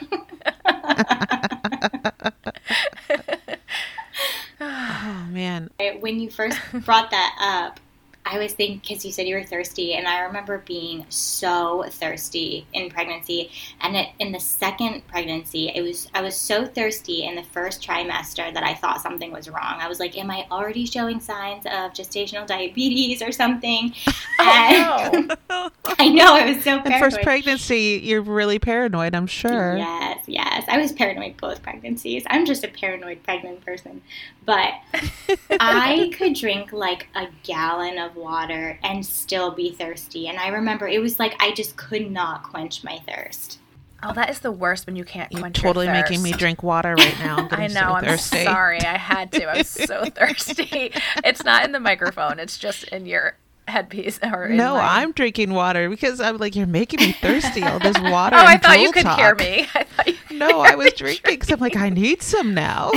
Speaker 1: Oh man.
Speaker 3: when you first brought that up, I was thinking because you said you were thirsty, and I remember being so thirsty in pregnancy. And it, in the second pregnancy, it was I was so thirsty in the first trimester that I thought something was wrong. I was like, "Am I already showing signs of gestational diabetes or something?" <laughs> Oh, and-
Speaker 2: oh <laughs>
Speaker 3: I know I was so paranoid.
Speaker 1: first pregnancy, you're really paranoid, I'm sure.
Speaker 3: Yes, yes. I was paranoid both pregnancies. I'm just a paranoid pregnant person. But <laughs> I could drink like a gallon of water and still be thirsty. And I remember it was like I just could not quench my thirst.
Speaker 2: Oh, that is the worst when you can't
Speaker 1: You're
Speaker 2: quench your
Speaker 1: totally making me drink water right now. I'm <laughs>
Speaker 2: I know.
Speaker 1: so
Speaker 2: I'm
Speaker 1: thirsty.
Speaker 2: sorry. I had to. I was <laughs> so thirsty. It's not in the microphone. It's just in your headpiece or in
Speaker 1: No,
Speaker 2: my-
Speaker 1: I'm drinking water because I'm like, you're making me thirsty. All this <laughs> water.
Speaker 2: Oh, I thought you
Speaker 1: drool
Speaker 2: could hear me. I thought you could
Speaker 1: No,
Speaker 2: hear
Speaker 1: I was
Speaker 2: me
Speaker 1: drinking because I'm like, I need some now.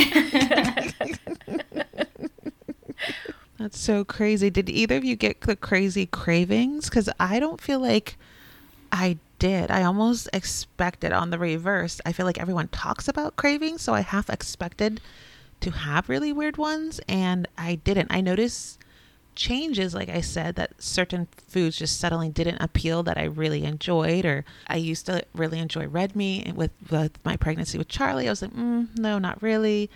Speaker 1: That's so crazy. Did either of you get the crazy cravings? Because I don't feel like I did. I almost expected on the reverse. I feel like everyone talks about cravings, so I half expected to have really weird ones, and I didn't. I noticed changes, like I said, that certain foods just suddenly didn't appeal that I really enjoyed, or I used to really enjoy red meat. With, with my pregnancy with Charlie, I was like, mm, no, not really.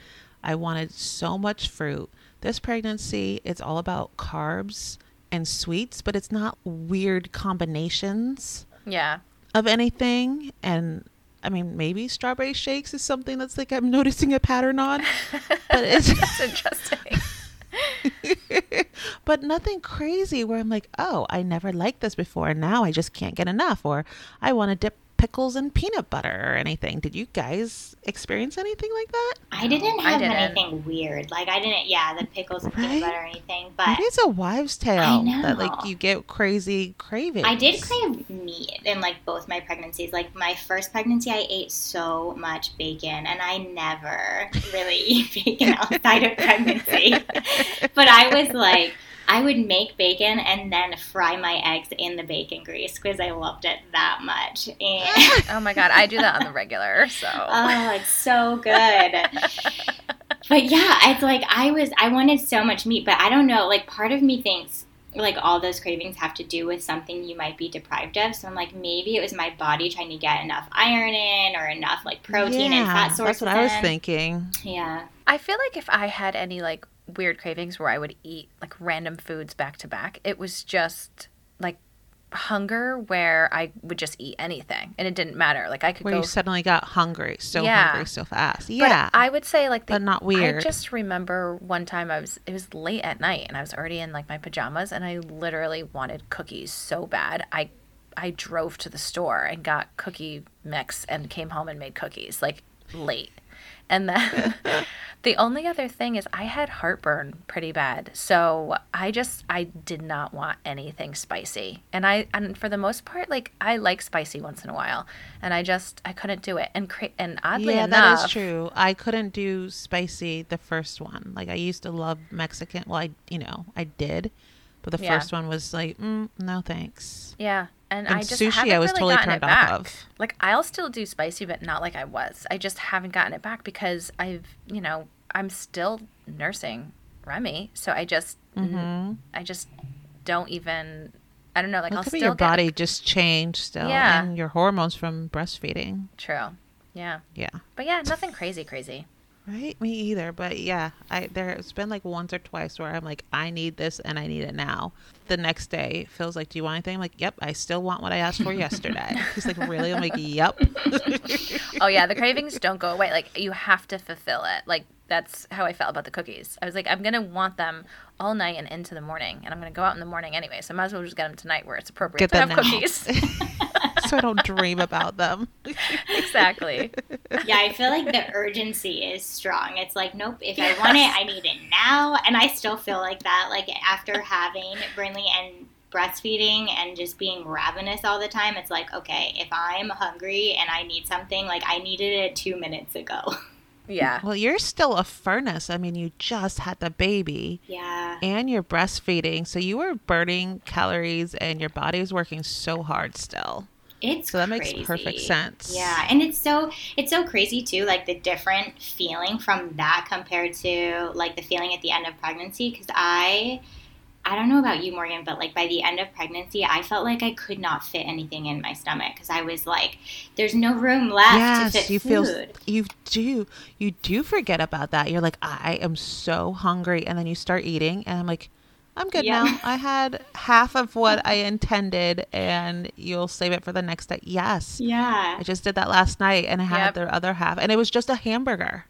Speaker 1: I wanted so much fruit. This pregnancy, it's all about carbs and sweets, but it's not weird combinations
Speaker 2: Yeah.
Speaker 1: of anything. And I mean, maybe strawberry shakes is something that's like I'm noticing a pattern on, <laughs> but it's
Speaker 2: interesting. <laughs>
Speaker 1: but nothing crazy where I'm like, oh, I never liked this before, and now I just can't get enough, or I want to dip pickles and peanut butter or anything. Did you guys experience anything like that?
Speaker 3: I didn't
Speaker 2: I
Speaker 3: have
Speaker 2: didn't.
Speaker 3: anything weird. Like I didn't, yeah, the pickles and
Speaker 1: Right?
Speaker 3: peanut butter or anything. But
Speaker 1: it is a wives' tale that like you get crazy cravings.
Speaker 3: I did crave meat in like both my pregnancies. Like my first pregnancy, I ate so much bacon, and I never really <laughs> eat bacon outside of pregnancy. <laughs> but I was like, I would make bacon and then fry my eggs in the bacon grease because I loved it that much. And
Speaker 2: Oh my god, I do that on the regular. So <laughs>
Speaker 3: oh, it's so good. but yeah, it's like I was I wanted so much meat, but I don't know, like part of me thinks like all those cravings have to do with something you might be deprived of. So I'm like maybe it was my body trying to get enough iron in or enough like protein and
Speaker 1: Yeah,
Speaker 3: fat sources.
Speaker 1: That's what I was
Speaker 3: in.
Speaker 1: thinking.
Speaker 3: Yeah.
Speaker 2: I feel like if I had any like weird cravings where I would eat like random foods back to back, it was just like hunger where I would just eat anything and it didn't matter. Like I could
Speaker 1: Where
Speaker 2: go
Speaker 1: you suddenly got hungry, so
Speaker 2: Yeah.
Speaker 1: hungry so fast.
Speaker 2: But
Speaker 1: Yeah,
Speaker 2: I would say like the,
Speaker 1: but not weird.
Speaker 2: I just remember one time I was it was late at night and I was already in like my pajamas and I literally wanted cookies so bad. I I drove to the store and got cookie mix and came home and made cookies like late. And then <laughs> the only other thing is I had heartburn pretty bad. So I just I did not want anything spicy. And I and for the most part like I like spicy once in a while and I just I couldn't do it. And cra- and oddly
Speaker 1: yeah,
Speaker 2: enough
Speaker 1: that is true. I couldn't do spicy the first one. Like I used to love Mexican. Well, I you know I did, but the
Speaker 2: Yeah.
Speaker 1: first one was like, mm, no thanks.
Speaker 2: Yeah, and,
Speaker 1: And
Speaker 2: I just
Speaker 1: sushi,
Speaker 2: haven't
Speaker 1: I was
Speaker 2: really
Speaker 1: totally
Speaker 2: gotten
Speaker 1: turned
Speaker 2: it
Speaker 1: off
Speaker 2: back.
Speaker 1: of.
Speaker 2: Like I'll still do spicy, but not like I was. I just haven't gotten it back because I've, you know, I'm still nursing Remy, so I just,
Speaker 1: hmm
Speaker 2: I just don't even. I don't know. Like
Speaker 1: Well,
Speaker 2: I'll
Speaker 1: it could be
Speaker 2: still
Speaker 1: your
Speaker 2: get
Speaker 1: body just changed still,
Speaker 2: Yeah.
Speaker 1: and your hormones from breastfeeding.
Speaker 2: True. Yeah,
Speaker 1: Yeah.
Speaker 2: but yeah, nothing crazy, crazy.
Speaker 1: Right, me either. But yeah, I there's been like once or twice where I'm like, I need this and I need it now. The next day, Phil's like, Do you want anything? I'm like, Yep, I still want what I asked for yesterday. <laughs> He's like, Really? I'm like, Yep.
Speaker 2: Oh yeah, the cravings don't go away. Like you have to fulfill it. Like that's how I felt about the cookies. I was like, I'm gonna want them all night and into the morning, and I'm gonna go out in the morning anyway. So I might as well just get them tonight where it's appropriate
Speaker 1: Get
Speaker 2: to
Speaker 1: them
Speaker 2: have
Speaker 1: now.
Speaker 2: cookies. <laughs>
Speaker 1: so I don't dream about them. <laughs>
Speaker 2: exactly.
Speaker 3: Yeah, I feel like the urgency is strong. It's like, nope, if I want it, I need it now. And I still feel like that, like after having Brinley and breastfeeding and just being ravenous all the time, it's like, okay, if I'm hungry and I need something, like I needed it two minutes ago.
Speaker 2: Yeah.
Speaker 1: Well, you're still a furnace. I mean, you just had the baby
Speaker 3: Yeah.
Speaker 1: and you're breastfeeding, so you were burning calories and your body was working so hard still.
Speaker 3: It's
Speaker 1: So that
Speaker 3: crazy.
Speaker 1: makes perfect sense.
Speaker 3: Yeah, and it's so it's so crazy too, like the different feeling from that compared to like the feeling at the end of pregnancy. Because I, I don't know about you, Morgan, but like by the end of pregnancy, I felt like I could not fit anything in my stomach because I was like, there's no room left
Speaker 1: yes,
Speaker 3: to fit
Speaker 1: you
Speaker 3: food.
Speaker 1: feel you do you do forget about that. You're like, I am so hungry, and then you start eating, and I'm like, I'm good
Speaker 3: Yeah.
Speaker 1: now. <laughs> I had half of what I intended, and you'll save it for the next day. Yes,
Speaker 3: yeah.
Speaker 1: I just did that last night, and I had
Speaker 2: Yep.
Speaker 1: the other half, and it was just a hamburger.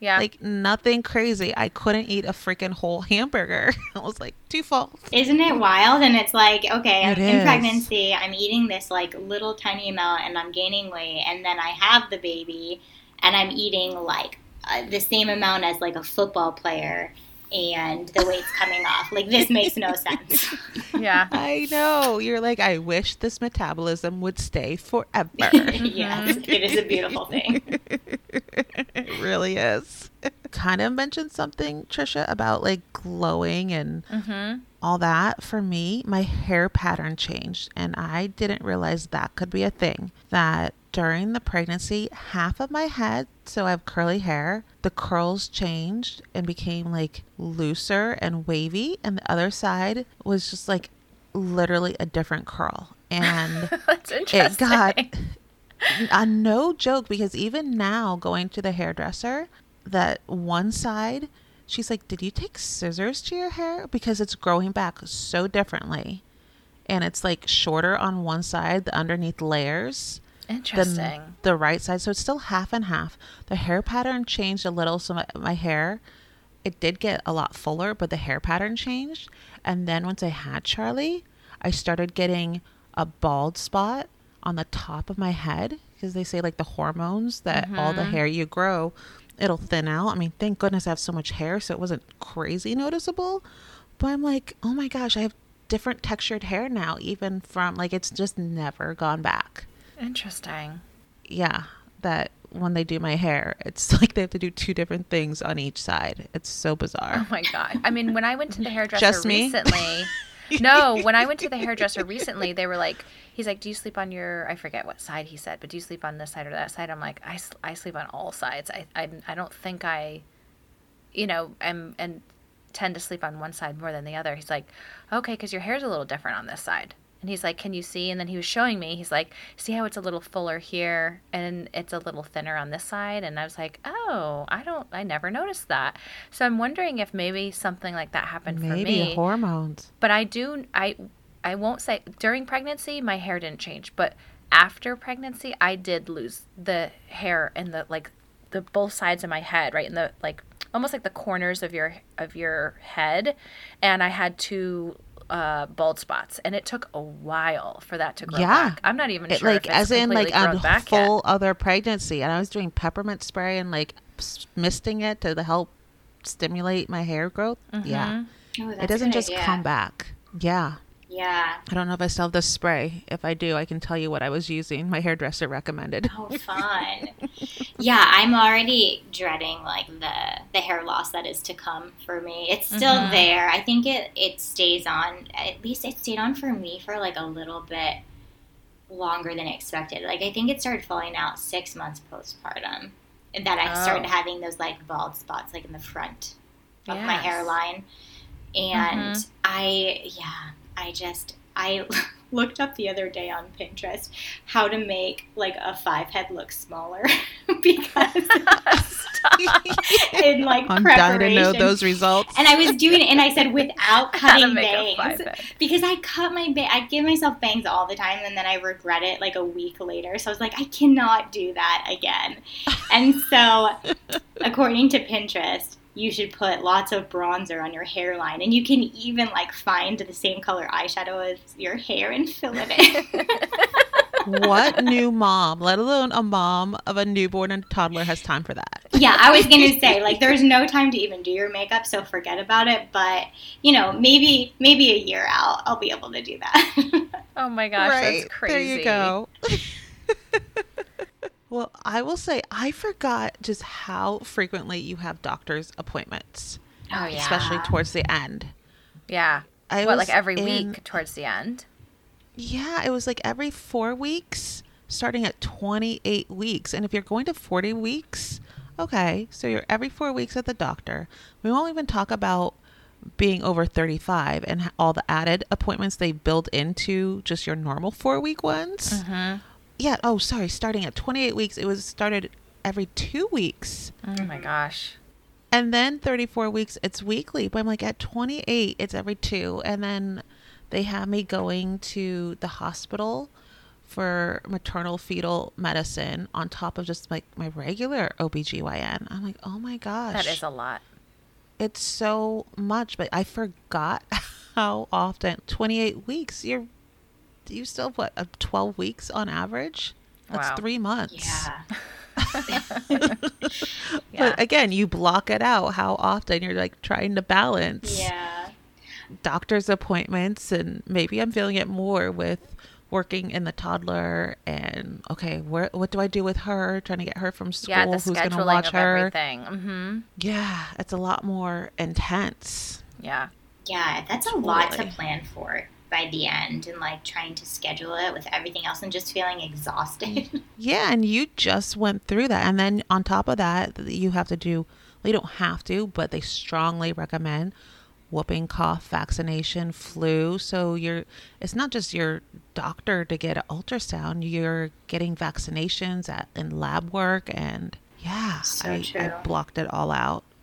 Speaker 2: Yeah.
Speaker 1: Like nothing crazy. I couldn't eat a freaking whole hamburger. <laughs> I was like, too full.
Speaker 3: Isn't it wild? And it's like, okay, I'm
Speaker 1: It
Speaker 3: in
Speaker 1: is.
Speaker 3: pregnancy, I'm eating this like little tiny amount and I'm gaining weight, and then I have the baby and I'm eating like uh, the same amount as like a football player and the weight's coming off. Like, this makes no sense. <laughs>
Speaker 2: yeah.
Speaker 1: I know. You're like, I wish this metabolism would stay forever. <laughs>
Speaker 3: yes, it is a beautiful thing. <laughs>
Speaker 1: it really is. Kind of mentioned something, Trisha, about like glowing and
Speaker 2: Mm-hmm.
Speaker 1: all that. For me, my hair pattern changed, and I didn't realize that could be a thing. That during the pregnancy, half of my head, so I have curly hair, the curls changed and became like looser and wavy, and the other side was just like literally a different curl. And <laughs>
Speaker 2: That's
Speaker 1: it got a <laughs> no joke because even now going to the hairdresser that one side she's like did you take scissors to your hair? Because it's growing back so differently. And it's like shorter on one side the underneath layers
Speaker 2: Interesting.
Speaker 1: than the right side. So it's still half and half. The hair pattern changed a little so my, my hair it did get a lot fuller but the hair pattern changed. And then once i had charlie i started getting a bald spot on the top of my head because they say like the hormones that all the mm-hmm. hair you grow, it'll thin out. I mean, thank goodness I have so much hair, so it wasn't crazy noticeable. But I'm like, oh my gosh, I have different textured hair now, even from like it's just never gone back.
Speaker 2: Interesting.
Speaker 1: Yeah, that when they do my hair, it's <laughs> like they have to do two different things on each side. It's so bizarre.
Speaker 2: Oh my god. I mean, when I went to the hairdresser recently. <laughs> <laughs> no, when I went to the hairdresser recently, they were like, he's like, "Do you sleep on your? I forget what side he said, but do you sleep on this side or that side?" I'm like, "I, I sleep on all sides. I, I, I don't think I, you know, am and tend to sleep on one side more than the other." He's like, "Okay, because your hair's a little different on this side." And he's like, "Can you see?" And then he was showing me. He's like, "See how it's a little fuller here, and it's a little thinner on this side." And I was like, "Oh, I don't. I never noticed that." So I'm wondering if maybe something like that happened for me.
Speaker 1: Maybe hormones.
Speaker 2: but I do I I won't say during pregnancy my hair didn't change, but after pregnancy I did lose the hair in the like the both sides of my head, right in the like almost like the corners of your of your head, and I had two uh, bald spots, and it took a while for that to grow
Speaker 1: Yeah.
Speaker 2: back. I'm not even
Speaker 1: It,
Speaker 2: sure
Speaker 1: like
Speaker 2: if it's
Speaker 1: as in like
Speaker 2: completely
Speaker 1: a full
Speaker 2: yet.
Speaker 1: other pregnancy, and I was doing peppermint spray and like misting it to help stimulate my hair growth. Yeah,
Speaker 3: Oh,
Speaker 1: it doesn't
Speaker 3: good
Speaker 1: just
Speaker 3: idea.
Speaker 1: come back. Yeah,
Speaker 3: Yeah.
Speaker 1: I don't know if I still have the spray. If I do, I can tell you what I was using. My hairdresser recommended.
Speaker 3: Oh, fun. yeah, I'm already dreading like the the hair loss that is to come for me. It's still
Speaker 2: Mhm.
Speaker 3: there. I think it it stays on. At least it stayed on for me for like a little bit longer than expected. Like I think it started falling out six months postpartum. And that I started
Speaker 2: Oh.
Speaker 3: having those like bald spots like in the front of my hairline. And
Speaker 2: Mhm.
Speaker 3: I yeah, I just I <laughs> looked up the other day on Pinterest how to make like a five head look smaller <laughs> because in like
Speaker 1: I'm dying to know those results.
Speaker 3: And I was doing it, and I said without cutting bangs because I cut my ba- I give myself bangs all the time, and then I regret it like a week later. So I was like, I cannot do that again. And so, according to Pinterest, you should put lots of bronzer on your hairline, and you can even like find the same color eyeshadow as your hair and fill it in. <laughs>
Speaker 1: what new mom, let alone a mom of a newborn and toddler, has time for that?
Speaker 3: yeah, I was gonna say like there's no time to even do your makeup, so forget about it. But you know, maybe maybe a year out, I'll be able to do that.
Speaker 2: Oh my gosh, that's crazy.
Speaker 1: There you go. <laughs> well, I will say I forgot just how frequently you have doctor's appointments,
Speaker 2: Oh yeah.
Speaker 1: especially towards the end.
Speaker 2: yeah.
Speaker 1: I
Speaker 2: what, like every
Speaker 1: in-
Speaker 2: week towards the end?
Speaker 1: Yeah, it was like every four weeks, starting at 28 weeks. And if you're going to 40 weeks, okay, so you're every four weeks at the doctor. We won't even talk about being over 35 and all the added appointments they build into just your normal four week ones.
Speaker 2: Mm-hmm.
Speaker 1: Yeah, oh, sorry, starting at 28 weeks, it was started every two weeks.
Speaker 2: Oh my gosh.
Speaker 1: And then 34 weeks, it's weekly. But I'm like, at 28, it's every two. And then they have me going to the hospital for maternal fetal medicine on top of just like my regular OBGYN. I'm like, oh my gosh.
Speaker 2: That is a lot.
Speaker 1: it's so much, but I forgot <laughs> how often. 28 weeks. You're, you still, what, uh, 12 weeks on average? That's
Speaker 2: Wow.
Speaker 1: three months.
Speaker 3: yeah. <laughs>
Speaker 2: Yeah.
Speaker 1: But again, you block it out how often you're like trying to balance
Speaker 3: Yeah.
Speaker 1: doctor's appointments and maybe I'm feeling it more with working in the toddler and okay, where what do I do with her? Trying to get her from school,
Speaker 2: yeah, the
Speaker 1: who's going to
Speaker 2: scheduling
Speaker 1: watch
Speaker 2: of
Speaker 1: her?
Speaker 2: everything. Mm-hmm.
Speaker 1: Yeah, it's a lot more intense.
Speaker 2: Yeah.
Speaker 3: Yeah, that's a lot to plan for by the end and like trying to schedule it with everything else and just feeling exhausted. Mm. <laughs>
Speaker 1: Yeah, and you just went through that. And then on top of that, you have to do, well, you don't have to, but they strongly recommend whooping cough vaccination, flu. So you're, it's not just your doctor to get an ultrasound, you're getting vaccinations at, in lab work. And yeah,
Speaker 3: So
Speaker 1: I, I blocked it all out. <laughs>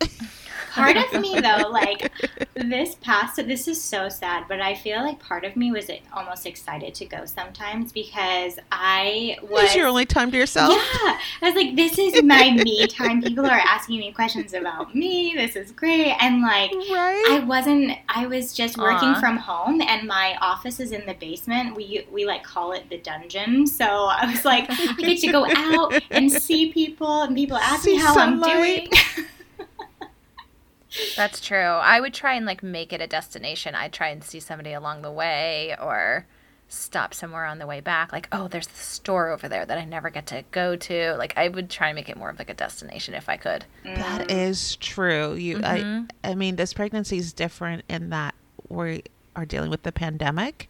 Speaker 3: part of <laughs> me though, like this past, this is so sad, but I feel like part of me was almost excited to go sometimes because I was.
Speaker 1: It's your only time to yourself.
Speaker 3: Yeah, I was like, this is my me time. People are asking me questions about me. This is great, and like,
Speaker 1: Right?
Speaker 3: I wasn't. I was just working from home, and my office is in the basement. We we like call it the dungeon. So I was like, I get to go out and <laughs> see people, and people ask me how
Speaker 1: sunlight.
Speaker 3: I'm doing. <laughs>
Speaker 2: That's true. I would try and like make it a destination. I'd try and see somebody along the way or stop somewhere on the way back. Like, oh, there's the store over there that I never get to go to. Like, I would try and make it more of like a destination if I could.
Speaker 1: That is true. You,
Speaker 2: Mhm.
Speaker 1: I, I mean, this pregnancy is different in that we are dealing with the pandemic.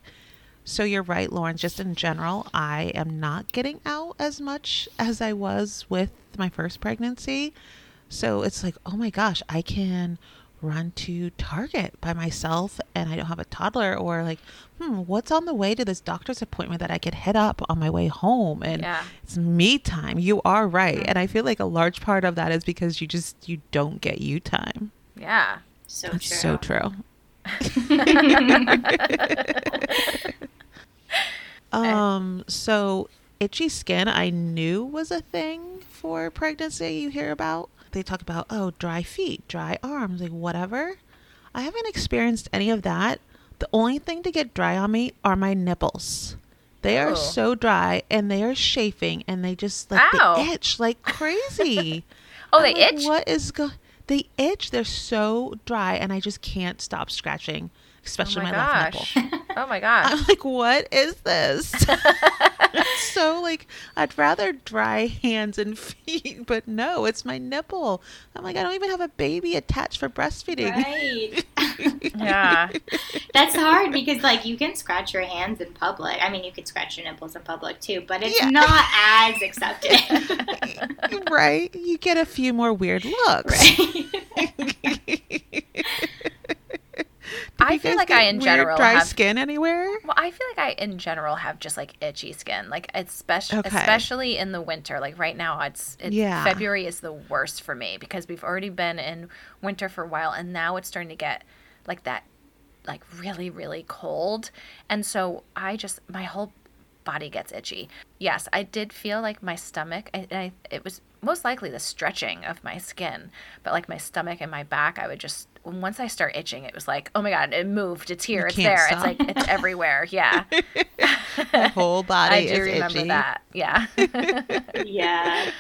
Speaker 1: So you're right, Lauren. Just in general, I am not getting out as much as I was with my first pregnancy. So it's like, oh my gosh, I can run to Target by myself and I don't have a toddler or like, hmm, what's on the way to this doctor's appointment that I could head up on my way home and
Speaker 2: Yeah.
Speaker 1: it's me time. You are right. And I feel like a large part of that is because you just you don't get you time.
Speaker 2: Yeah.
Speaker 3: So
Speaker 1: That's
Speaker 3: true.
Speaker 1: so true. <laughs> <laughs> um so itchy skin I knew was a thing for pregnancy you hear about. They talk about oh dry feet, dry arms, like whatever. I haven't experienced any of that. The only thing to get dry on me are my nipples. They are
Speaker 2: Oh.
Speaker 1: so dry and they are chafing and they just like
Speaker 2: Ow.
Speaker 1: they itch like crazy. <laughs>
Speaker 2: Oh,
Speaker 1: I'm
Speaker 2: they
Speaker 1: like,
Speaker 2: itch?
Speaker 1: What is go? They itch. They're so dry, and I just can't stop scratching,
Speaker 2: Oh
Speaker 1: especially
Speaker 2: my
Speaker 1: my, left
Speaker 2: gosh.
Speaker 1: nipple.
Speaker 2: Oh my gosh.
Speaker 1: I'm like, what is this? <laughs> so like, I'd rather dry hands and <laughs> feet, but no, it's my nipple. I'm like, I don't even have a baby attached for breastfeeding.
Speaker 3: Right. <laughs>
Speaker 2: Yeah.
Speaker 3: That's hard because like you can scratch your hands in public. I mean, you could scratch your nipples in public too, but it's
Speaker 1: Yeah.
Speaker 3: not as accepted.
Speaker 1: right? You get a few more weird looks.
Speaker 3: right.
Speaker 2: I feel like I, in
Speaker 1: weird
Speaker 2: general,
Speaker 1: dry
Speaker 2: have-
Speaker 1: skin anywhere.
Speaker 2: Well, I feel like I, in general, have just like itchy skin. Like especially,
Speaker 1: Okay.
Speaker 2: especially in the winter. Like right now, it's, it's
Speaker 1: Yeah.
Speaker 2: February is the worst for me because we've already been in winter for a while, and now it's starting to get like that, like really, really cold, and so I just my whole body gets itchy. Yes, I did feel like my stomach. I, I it was most likely the stretching of my skin, but like my stomach and my back, I would just once I start itching, it was like, oh my god, it moved. It's here.
Speaker 1: You
Speaker 2: it's there.
Speaker 1: stop.
Speaker 2: It's like it's everywhere. Yeah. <laughs>
Speaker 1: The whole <laughs> body
Speaker 2: I do
Speaker 1: is
Speaker 2: remember
Speaker 1: itchy.
Speaker 2: that. Yeah. <laughs>
Speaker 3: yeah.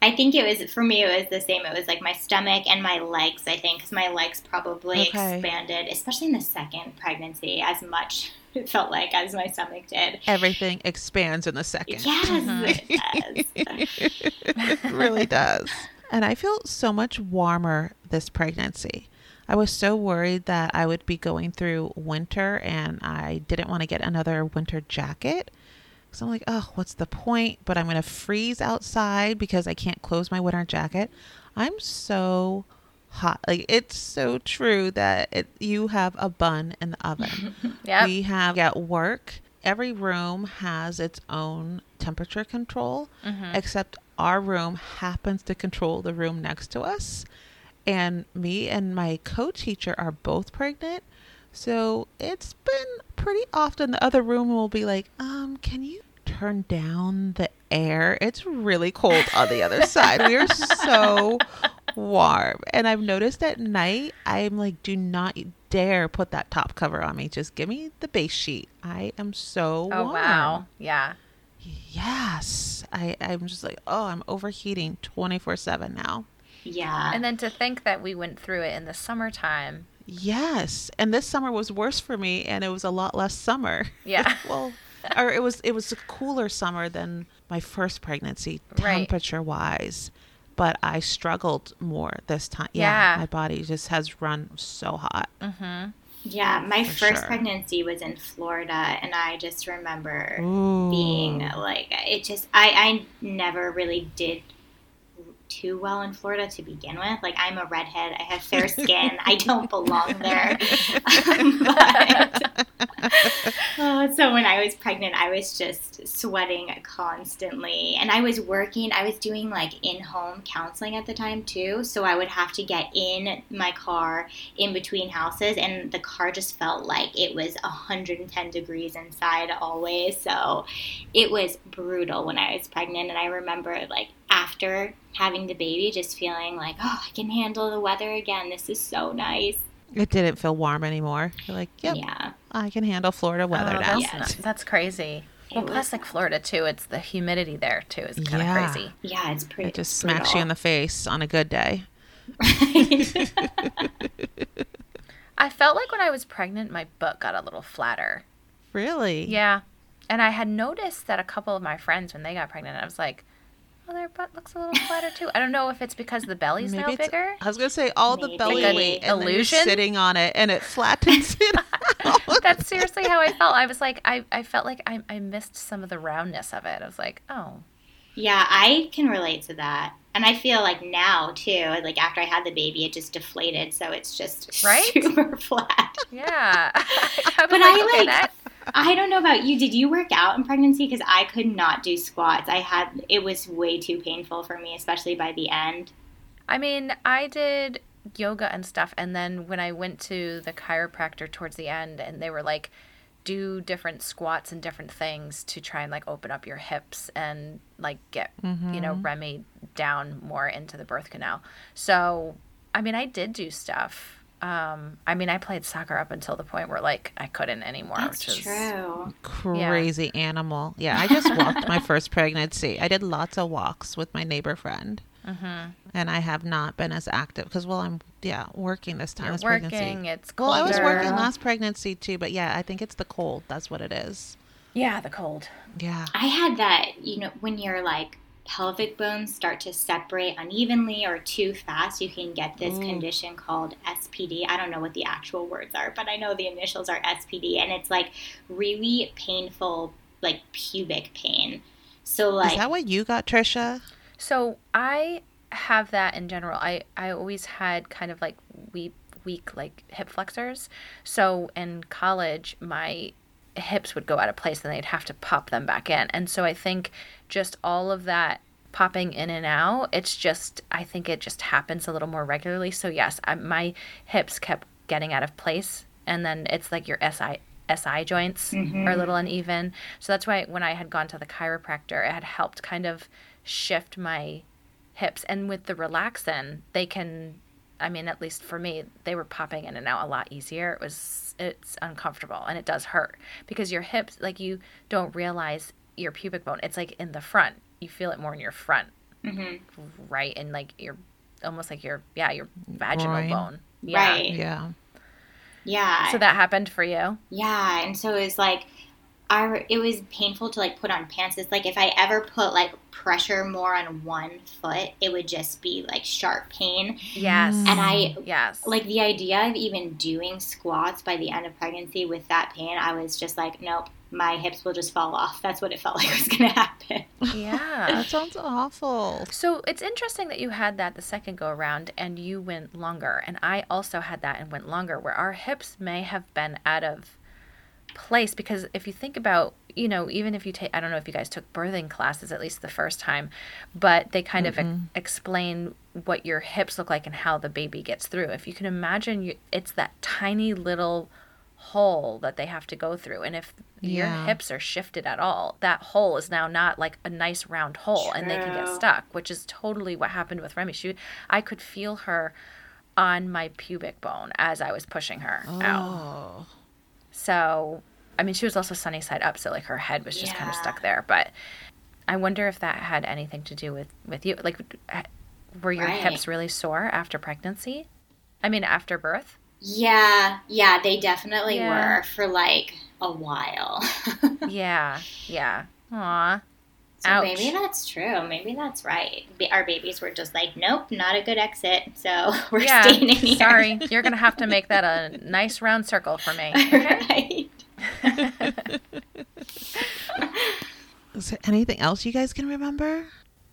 Speaker 3: I think it was for me. It was the same. It was like my stomach and my legs. I think because my legs probably
Speaker 1: Okay.
Speaker 3: expanded, especially in the second pregnancy, as much it felt like as my stomach did.
Speaker 1: Everything expands in the second.
Speaker 3: Yes,
Speaker 2: Mhm.
Speaker 3: it does.
Speaker 1: it really does. And I feel so much warmer this pregnancy. I was so worried that I would be going through winter and I didn't want to get another winter jacket. So I'm like, oh, what's the point? But I'm going to freeze outside because I can't close my winter jacket. I'm so hot. Like, it's so true that it, you have a bun in the oven. <laughs>
Speaker 2: Yep.
Speaker 1: We have at work, every room has its own temperature control,
Speaker 2: Mhm.
Speaker 1: except our room happens to control the room next to us. And me and my co teacher are both pregnant. So it's been pretty often the other room will be like, um, can you turn down the air? It's really cold on the other side. We are so <laughs> warm. And I've noticed at night, I'm like, do not dare put that top cover on me. Just give me the base sheet. I am so
Speaker 2: Oh
Speaker 1: warm.
Speaker 2: wow. Yeah.
Speaker 1: Yes. I, I'm just like, oh, I'm overheating 24 7 now.
Speaker 3: Yeah.
Speaker 2: And then to think that we went through it in the summertime.
Speaker 1: Yes. And this summer was worse for me and it was a lot less summer.
Speaker 2: Yeah. <laughs>
Speaker 1: well, or it was it was a cooler summer than my first pregnancy
Speaker 2: Right.
Speaker 1: temperature wise. But I struggled more this time. Yeah,
Speaker 2: Yeah.
Speaker 1: My body just has run so hot.
Speaker 2: Mm-hmm.
Speaker 3: yeah, my
Speaker 1: For
Speaker 3: first
Speaker 1: sure.
Speaker 3: pregnancy was in Florida, and I just remember
Speaker 1: Ooh.
Speaker 3: being like, it just, I, I never really did too well in Florida to begin with. Like, I'm a redhead, I have fair <laughs> skin, I don't belong there. <laughs> <laughs> but, oh, so when I was pregnant, I was just sweating constantly. And I was working, I was doing like in home counseling at the time too. So I would have to get in my car in between houses, and the car just felt like it was 110 degrees inside always. So it was brutal when I was pregnant. And I remember like after having the baby, just feeling like, oh, I can handle the weather again. This is so nice.
Speaker 1: It didn't feel warm anymore. You're like, yep,
Speaker 3: Yeah.
Speaker 1: I can handle Florida oh, weather
Speaker 2: Oh,
Speaker 1: now.
Speaker 2: that's,
Speaker 3: Yes.
Speaker 2: that's crazy. Well,
Speaker 3: It
Speaker 2: plus
Speaker 3: was-
Speaker 2: like Florida too. It's the humidity there too. Is kind of
Speaker 1: Yeah.
Speaker 2: crazy.
Speaker 3: Yeah, it's pretty.
Speaker 1: It just smacks you in the face on a good day.
Speaker 3: the. <laughs>
Speaker 2: I felt like when I was pregnant, my butt got a little flatter.
Speaker 1: Really?
Speaker 2: Yeah. And I had noticed that a couple of my friends, when they got pregnant, I was like, oh, their butt looks a little flatter too. I don't know if it's because the belly's now
Speaker 1: Maybe it's,
Speaker 2: bigger.
Speaker 1: I was gonna say all the belly
Speaker 2: Like
Speaker 1: weight and then you're
Speaker 2: illusion?
Speaker 1: sitting on it and it flattens <laughs> it out.
Speaker 2: That's seriously how I felt. I was like, I, I felt like I, I missed some of the roundness of it. I was like, oh.
Speaker 3: Yeah, I can relate to that. And I feel like now too, like after I had the baby, it just deflated, so it's just
Speaker 2: Right? <laughs>
Speaker 3: super flat.
Speaker 2: Yeah. <laughs> I
Speaker 3: But
Speaker 2: like,
Speaker 3: I
Speaker 2: okay,
Speaker 3: like-
Speaker 2: that,
Speaker 3: I don't know about you. Did you work out in pregnancy? Because I could not do squats. I had it was way too painful for me, especially by the end.
Speaker 2: I mean, I did yoga and stuff, and then when I went to the chiropractor towards the end, and they were like, do different squats and different things to try and like open up your hips and like get you know mm-hmm. Remy down more into the birth canal. So, I mean, I did do stuff. Um, I mean, I played soccer up until the point where like I couldn't anymore,
Speaker 3: That's
Speaker 2: which is
Speaker 3: true.
Speaker 1: Crazy animal. Yeah, I just <laughs> walked my first pregnancy. I did lots of walks with my neighbor friend.
Speaker 2: Mm-hmm.
Speaker 1: And I have not been as active because, well, I'm, yeah, working this time
Speaker 2: you're
Speaker 1: as
Speaker 2: working.
Speaker 1: pregnancy.
Speaker 2: It's
Speaker 1: Well, I was working last pregnancy too, but yeah, I think it's the cold. That's what it is.
Speaker 2: Yeah, the cold.
Speaker 1: Yeah.
Speaker 3: I had that, you know, when you're like pelvic bones start to separate unevenly or too fast, you can get this
Speaker 1: Mm.
Speaker 3: condition called SPD. I don't know what the actual words are, but I know the initials are SPD, and it's like really painful, like pubic pain. So like
Speaker 1: is that what you got, Trisha?
Speaker 2: So I have that in general. I I always had kind of like weak weak like hip flexors. So in college, my hips would go out of place and they'd have to pop them back in. And so I think just all of that popping in and out, it's just I think it just happens a little more regularly. So yes, I, my hips kept getting out of place and then it's like your SI SI joints are mm-hmm. a little uneven. So that's why when I had gone to the chiropractor, it had helped kind of shift my hips. And with the relaxin, they can I mean, at least for me, they were popping in and out a lot easier. It was it's uncomfortable and it does hurt because your hips like you don't realize your pubic bone. It's like in the front. You feel it more in your front.
Speaker 3: Mhm.
Speaker 2: Right? And like your almost like your yeah, your vaginal
Speaker 1: Groin.
Speaker 2: bone. Yeah.
Speaker 3: Right.
Speaker 1: Yeah.
Speaker 3: yeah,
Speaker 2: So that happened for you?
Speaker 3: Yeah, and so it was like, I it was painful to like put on pants. It's like if I ever put like pressure more on one foot, it would just be like sharp pain.
Speaker 2: Yes.
Speaker 3: And I
Speaker 2: yes.
Speaker 3: like the idea of even doing squats by the end of pregnancy with that pain. I was just like, nope, my hips will just fall off. That's what it felt <laughs> like was going to happen.
Speaker 2: yeah. <laughs>
Speaker 1: That sounds awful.
Speaker 2: So it's interesting that you had that the second go around and you went longer. And I also had that and went longer, where our hips may have been out of place. Because if you think about, you know, even if you take, I don't know if you guys took birthing classes at least the first time, but they kind of ex- explain what your hips look like and how the baby gets through. If you can imagine, you, it's that tiny little hole that they have to go through. And if your hips are shifted at all, that hole is now not like a nice round hole and they can get stuck, which is totally what happened with Remy. She, I could feel her on my pubic bone as I was pushing her out.
Speaker 1: Oh.
Speaker 2: So, I mean, she was also sunny side up, so like her head was just kind of stuck there. But I wonder if that had anything to do with with you. Like, were your
Speaker 3: Right.
Speaker 2: hips really sore after pregnancy? I mean, after birth?
Speaker 3: Yeah, yeah, they definitely
Speaker 2: Yeah.
Speaker 3: were for like a while. <laughs>
Speaker 2: yeah, yeah. Aw.
Speaker 3: So
Speaker 2: Ouch.
Speaker 3: maybe that's true. Maybe that's right. Our babies were just like, nope, not a good exit. So <laughs> we're
Speaker 2: yeah.
Speaker 3: staying in here.
Speaker 2: Sorry, <laughs> you're gonna have to make that a nice round circle for me. Okay.
Speaker 3: right. <laughs>
Speaker 1: Is there anything else you guys can remember?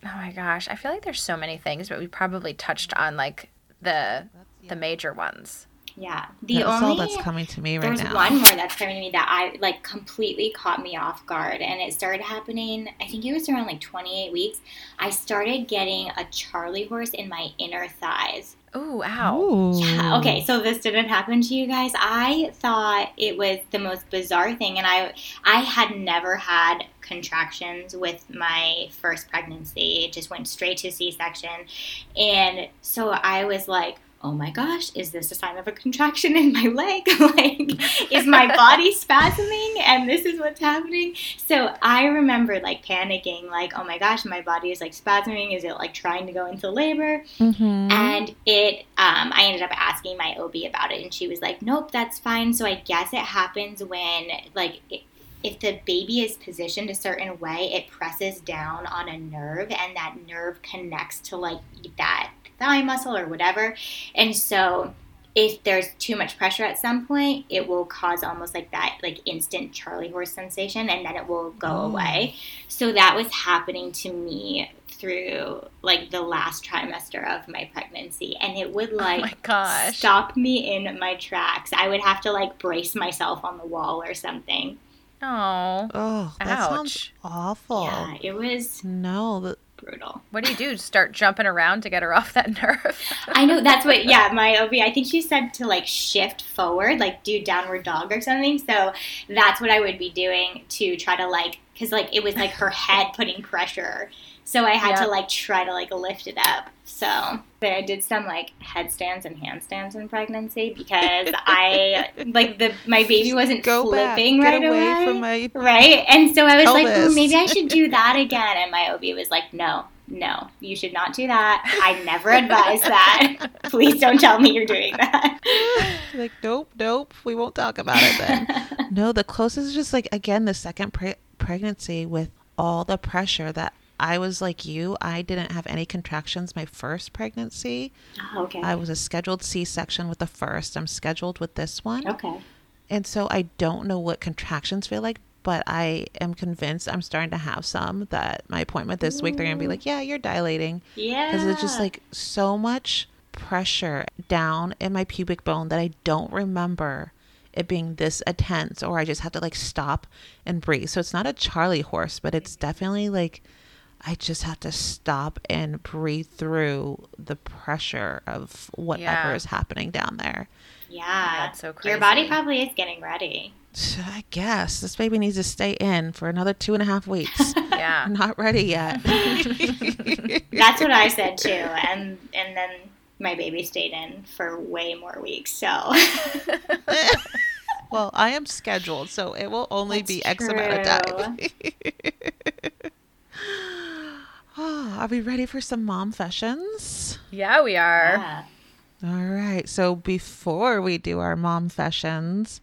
Speaker 2: Oh my gosh, I feel like there's so many things, but we probably touched on like the the major ones.
Speaker 3: Yeah. The
Speaker 1: That's
Speaker 3: only
Speaker 1: all that's coming to me right
Speaker 3: there's
Speaker 1: now.
Speaker 3: one more that's coming to me that I like completely caught me off guard, and it started happening. I think it was around like 28 weeks. I started getting a Charlie horse in my inner thighs.
Speaker 2: Ooh, ow.
Speaker 1: Ooh.
Speaker 3: Yeah. Okay. So this didn't happen to you guys. I thought it was the most bizarre thing, and I I had never had contractions with my first pregnancy. It just went straight to C-section, and so I was like. Oh my gosh, is this a sign of a contraction in my leg? <laughs> like, is my body <laughs> spasming and this is what's happening? So I remember like panicking, like, oh my gosh, my body is like spasming. Is it like trying to go into labor?
Speaker 1: Mhm.
Speaker 3: And it, um, I ended up asking my OB about it, and she was like, "Nope, that's fine." So I guess it happens when, like, i if the baby is positioned a certain way, it presses down on a nerve, and that nerve connects to like that thigh muscle or whatever, and so. If there's too much pressure at some point, it will cause almost like that, like instant Charlie horse sensation, and then it will go
Speaker 1: Oh.
Speaker 3: away. So that was happening to me through like the last trimester of my pregnancy and it would
Speaker 2: oh
Speaker 3: like
Speaker 2: gosh.
Speaker 3: stop me in my tracks i would have to like brace myself on the wall or something
Speaker 2: Oh.
Speaker 1: Oh, that sounds awful.
Speaker 3: yeah it was
Speaker 1: No, the,
Speaker 3: brutal
Speaker 2: What do you do? Start jumping around to get her <laughs> off that nerve?
Speaker 3: i know that's what yeah my ob i think she said to like shift forward like do downward dog or something so that's what i would be doing to try to like because like it was like her head putting pressure so i had
Speaker 2: Yeah.
Speaker 3: to like try to like lift it up so i did some like headstands and handstands in pregnancy because <laughs> i like the my baby wasn't
Speaker 1: go
Speaker 3: flipping
Speaker 1: Get
Speaker 3: right
Speaker 1: away,
Speaker 3: away
Speaker 1: from my.
Speaker 3: right and so i was like
Speaker 1: Pelvis.
Speaker 3: "Ooh, maybe i should do that again and my ob was like no no you should not do that i never advise that <laughs> please don't tell me you're doing that <laughs>
Speaker 1: like, nope, nope. We won't talk about it then. no, the closest is just like again the second pre- pregnancy with all the pressure that I was like you. I didn't have any contractions my first pregnancy.
Speaker 3: Oh, okay
Speaker 1: I was a scheduled C-section with the first. I'm scheduled with this one.
Speaker 3: okay
Speaker 1: And so I don't know what contractions feel like, but I am convinced I'm starting to have some that my appointment this week they're going to be like, "Yeah, you're dilating."
Speaker 3: yeah
Speaker 1: because it's just like so much pressure down in my pubic bone that I don't remember it being this intense or I just have to like stop and breathe. So it's not a Charlie horse, but it's definitely like I just have to stop and breathe through the pressure of whatever
Speaker 2: Yeah.
Speaker 1: is happening down there.
Speaker 3: yeah
Speaker 2: That's so crazy.
Speaker 3: your body probably is getting ready
Speaker 1: I guess this baby needs to stay in for another two and a half weeks. <laughs>
Speaker 2: yeah.
Speaker 1: I'm not ready yet. <laughs>
Speaker 3: that's what i said too and and then my baby stayed in for way more weeks so <laughs>
Speaker 1: well, I am scheduled, so it will only be X
Speaker 3: That's
Speaker 1: amount of time. Are we ready for some mom fashions?
Speaker 2: Yeah, we are.
Speaker 3: yeah.
Speaker 1: All right. So before we do our mom fashions,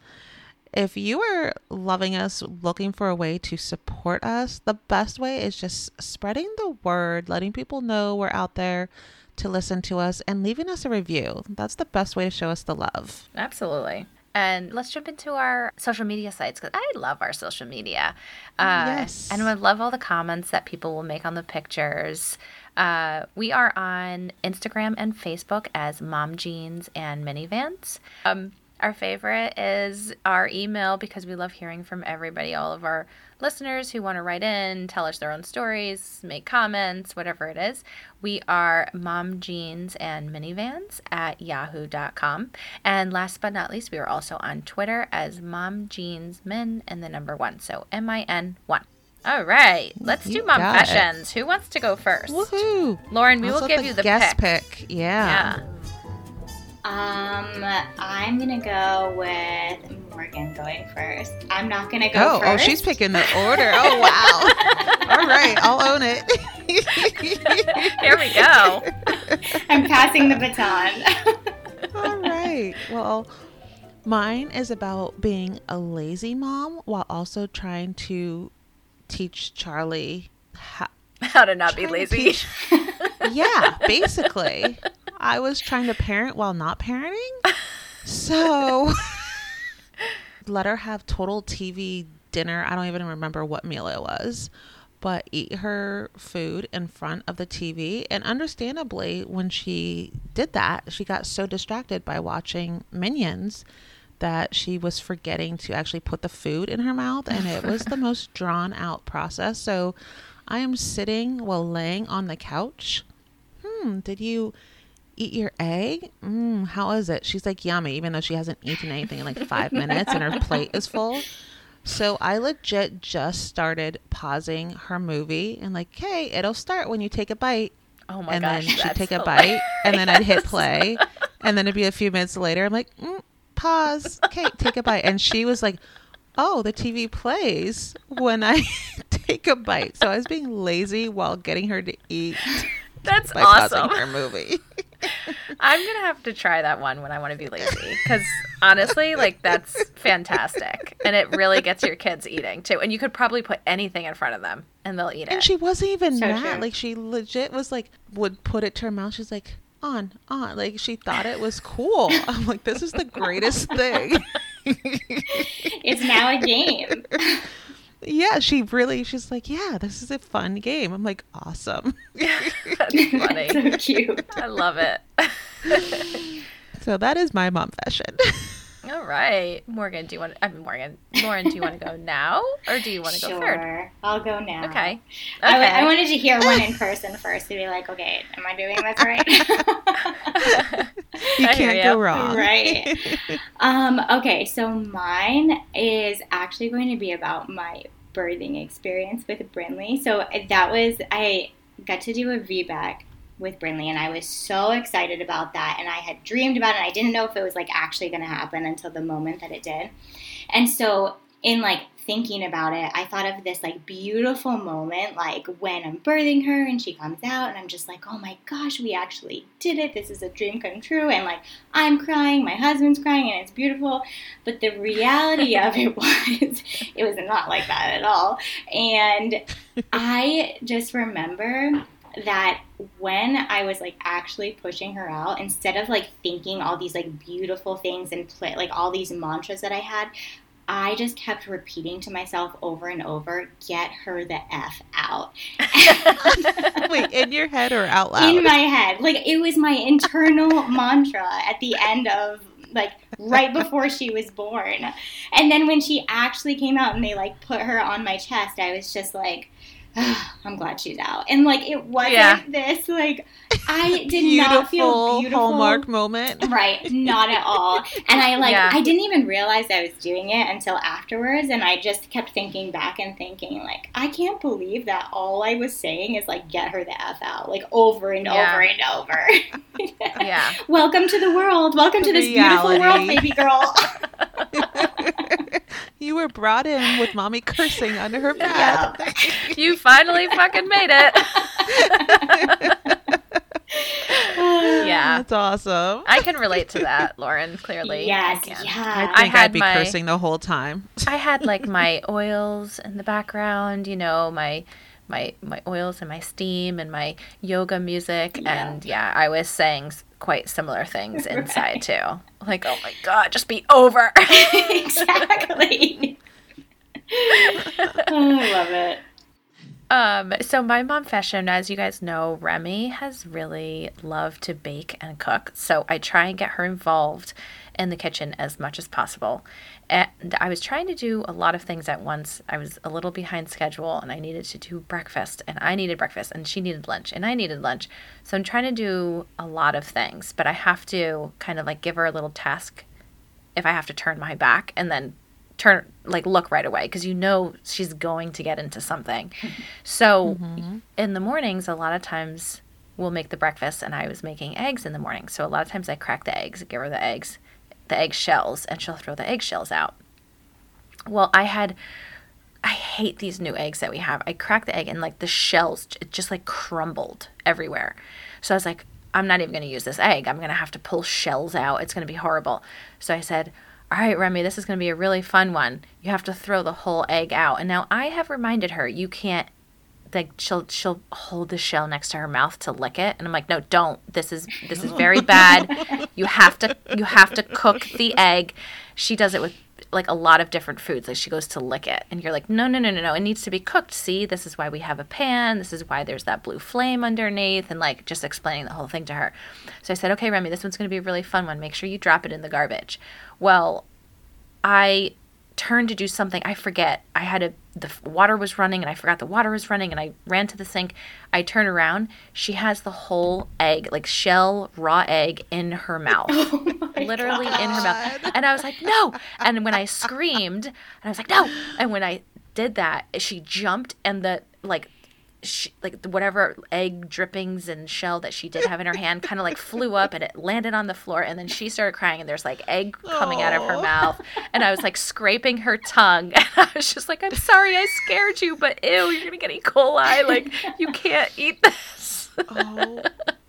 Speaker 1: if you are loving us, looking for a way to support us, the best way is just spreading the word, letting people know we're out there to listen to us, and leaving us a review. That's the best way to show us the love.
Speaker 2: Absolutely. And let's jump into our social media sites because I love our social media. Uh,
Speaker 1: Yes.
Speaker 2: And I love all the comments that people will make on the pictures. Uh, we are on Instagram and Facebook as Mom Jeans and Minivans. Um, our favorite is our email because we love hearing from everybody, all of our listeners who want to write in, tell us their own stories, make comments, whatever it is. We are Mom Jeans and Minivans at yahoo.com. And last but not least, we are also on Twitter as Mom Jeans Min and the number one. So M I N 1. All right, let's
Speaker 1: You
Speaker 2: do mom fashions. Who wants to go first?
Speaker 1: Woohoo!
Speaker 2: Lauren, we will give you the
Speaker 1: guest
Speaker 2: pick.
Speaker 1: pick. Yeah.
Speaker 2: Yeah.
Speaker 3: Um, I'm gonna go with Morgan going first. I'm not gonna go
Speaker 1: Oh,
Speaker 3: first.
Speaker 1: oh, she's picking the order. Oh, wow. <laughs> All right, I'll own it.
Speaker 2: Here we go.
Speaker 3: I'm passing the baton. <laughs>
Speaker 1: All right. Well, mine is about being a lazy mom while also trying to teach Charlie how.
Speaker 2: How to not be lazy. <laughs>
Speaker 1: yeah, basically. I was trying to parent while not parenting. So <laughs> let her have total TV dinner. I don't even remember what meal it was. but eat her food in front of the TV. And understandably, when she did that, she got so distracted by watching Minions that she was forgetting to actually put the food in her mouth. And it was the <laughs> most drawn out process. So I am sitting while laying on the couch. Hmm, did you eat your egg? Mm, how is it? She's like, yummy, even though she hasn't eaten anything in like five <laughs> minutes and her plate is full. So I legit just started pausing her movie and like, hey, it'll start when you take a bite.
Speaker 2: Oh my
Speaker 1: and
Speaker 2: gosh.
Speaker 1: then she'd take a
Speaker 2: hilarious.
Speaker 1: bite and then I'd hit play. and then it'd be a few minutes later. I'm like, mm, pause. Okay, take a bite. And she was like, oh, the TV plays when I take a bite. So I was being lazy while getting her to eat
Speaker 2: That's
Speaker 1: by
Speaker 2: awesome.
Speaker 1: pausing her movie. <laughs>
Speaker 2: I'm gonna have to try that one when I want to be lazy because honestly, like that's fantastic, and it really gets your kids eating too. And you could probably put anything in front of them, and they'll eat
Speaker 1: And
Speaker 2: it.
Speaker 1: And she wasn't even
Speaker 3: So
Speaker 1: mad.
Speaker 3: true.
Speaker 1: Like she legit was like would put it to her mouth. She's like, on, on. Like she thought it was cool. <laughs> I'm like, this is the greatest thing.
Speaker 3: It's now a game. <laughs>
Speaker 1: yeah, she really she's like, Yeah, this is a fun game. I'm like, awesome. <laughs>
Speaker 2: that's funny. <laughs>
Speaker 3: so cute.
Speaker 2: I love it. <laughs>
Speaker 1: So that is my mom fashion.
Speaker 2: All right, Morgan, do you want? I mean, Morgan, Lauren, do you want to go <laughs> now, or do you want to go third?
Speaker 3: Sure. I'll go now.
Speaker 2: Okay. Okay.
Speaker 3: I wanted to hear one in <laughs> person first to be like, okay, am I doing this right? <laughs>
Speaker 1: you can't
Speaker 2: ya.
Speaker 1: go wrong.
Speaker 3: Right. um, okay, so mine is actually going to be about my birthing experience with Brinley. So that was I got to do a VBAC with Brinley and I was so excited about that and I had dreamed about it and I didn't know if it was like actually going to happen until the moment that it did. And so in like thinking about it, I thought of this like beautiful moment, like when I'm birthing her and she comes out, and I'm just like, oh my gosh, we actually did it. This is a dream come true. And like, I'm crying, my husband's crying, and it's beautiful. But the reality of it <laughs> was, it was not like that at all. And I just remember that when I was like actually pushing her out, instead of like thinking all these like beautiful things and play like all these mantras that I had, I just kept repeating to myself over and over, get her the F out. <laughs>
Speaker 1: Wait, in your head or out loud?
Speaker 3: In my head. Like it was my internal mantra at the end of like right before she was born. And then when she actually came out and they like put her on my chest, I was just like "Ah, <sighs> I'm glad she's out. And like it wasn't
Speaker 2: Yeah.
Speaker 3: this like I <laughs> did
Speaker 1: beautiful,
Speaker 3: not feel beautiful.
Speaker 1: hallmark moment.
Speaker 3: Right, not at all. And I like
Speaker 2: Yeah.
Speaker 3: I didn't even realize I was doing it until afterwards and I just kept thinking back and thinking like I can't believe that all I was saying is like get her the F out like over and
Speaker 2: Yeah.
Speaker 3: over and over. <laughs>
Speaker 2: Yeah. <laughs>
Speaker 3: Welcome to the world. Welcome to this beautiful world, baby girl.
Speaker 1: You were brought in with mommy cursing under her
Speaker 3: Yeah.
Speaker 1: breath. <laughs>
Speaker 2: You finally fucking made it. <laughs> yeah.
Speaker 1: That's awesome.
Speaker 2: I can relate to that, Lauren, clearly.
Speaker 3: yes,
Speaker 2: I can.
Speaker 3: Yeah.
Speaker 2: I
Speaker 1: think
Speaker 2: had
Speaker 1: I'd be
Speaker 2: my-
Speaker 1: cursing the whole time.
Speaker 2: I had like <laughs> my oils in the background, you know, my my my oils and my steam and my yoga music
Speaker 3: Yeah.
Speaker 2: and yeah, I was saying s- quite similar things <laughs> inside too. Like, "Oh my god, just be over." <laughs> <laughs>
Speaker 3: exactly. oh, I love it.
Speaker 2: Um, so my mom fashion, as you guys know, Remy has really loved to bake and cook. So I try and get her involved in the kitchen as much as possible. And I was trying to do a lot of things at once. I was a little behind schedule and I needed to do breakfast and I needed breakfast and she needed lunch and I needed lunch. So I'm trying to do a lot of things, but I have to kind of like give her a little task if I have to turn my back and then turn like look right away because you know she's going to get into something. <laughs> So mm-hmm. in the mornings, a lot of times we'll make the breakfast, and I was making eggs in the morning. So a lot of times I crack the eggs, give her the eggs, the eggshells and she'll throw the eggshells out. Well, I had. I hate these new eggs that we have. I cracked the egg and like the shells it just like crumbled everywhere. So I was like, I'm not even going to use this egg. I'm going to have to pull shells out. It's going to be horrible. So I said, All right, Remy, this is going to be a really fun one. You have to throw the whole egg out. And now I have reminded her you can't like she'll she'll hold the shell next to her mouth to lick it and I'm like no don't this is this is very bad you have to you have to cook the egg she does it with like a lot of different foods. Like she goes to lick it, and you're like, no, no, no, no, no. It needs to be cooked. See, this is why we have a pan. This is why there's that blue flame underneath, and like just explaining the whole thing to her. So I said, okay, Remy, this one's going to be a really fun one. Make sure you drop it in the garbage. Well, I turned to do something. I forget. I had a the water was running and I forgot the water was running and I ran to the sink. I turn around. She has the whole egg, like shell raw egg in her mouth. <laughs>
Speaker 3: Oh
Speaker 2: literally
Speaker 3: God.
Speaker 2: in her mouth. And I was like, "No." And when I screamed, and I was like, "No." And when I did that, she jumped and the like she, like whatever egg drippings and shell that she did have in her hand kind of like flew up and it landed on the floor and then she started crying and there's like egg coming out of her mouth and I was like scraping her tongue <laughs> and I was just like I'm sorry I scared you but ew you're gonna get E. coli like you can't eat this
Speaker 1: Oh,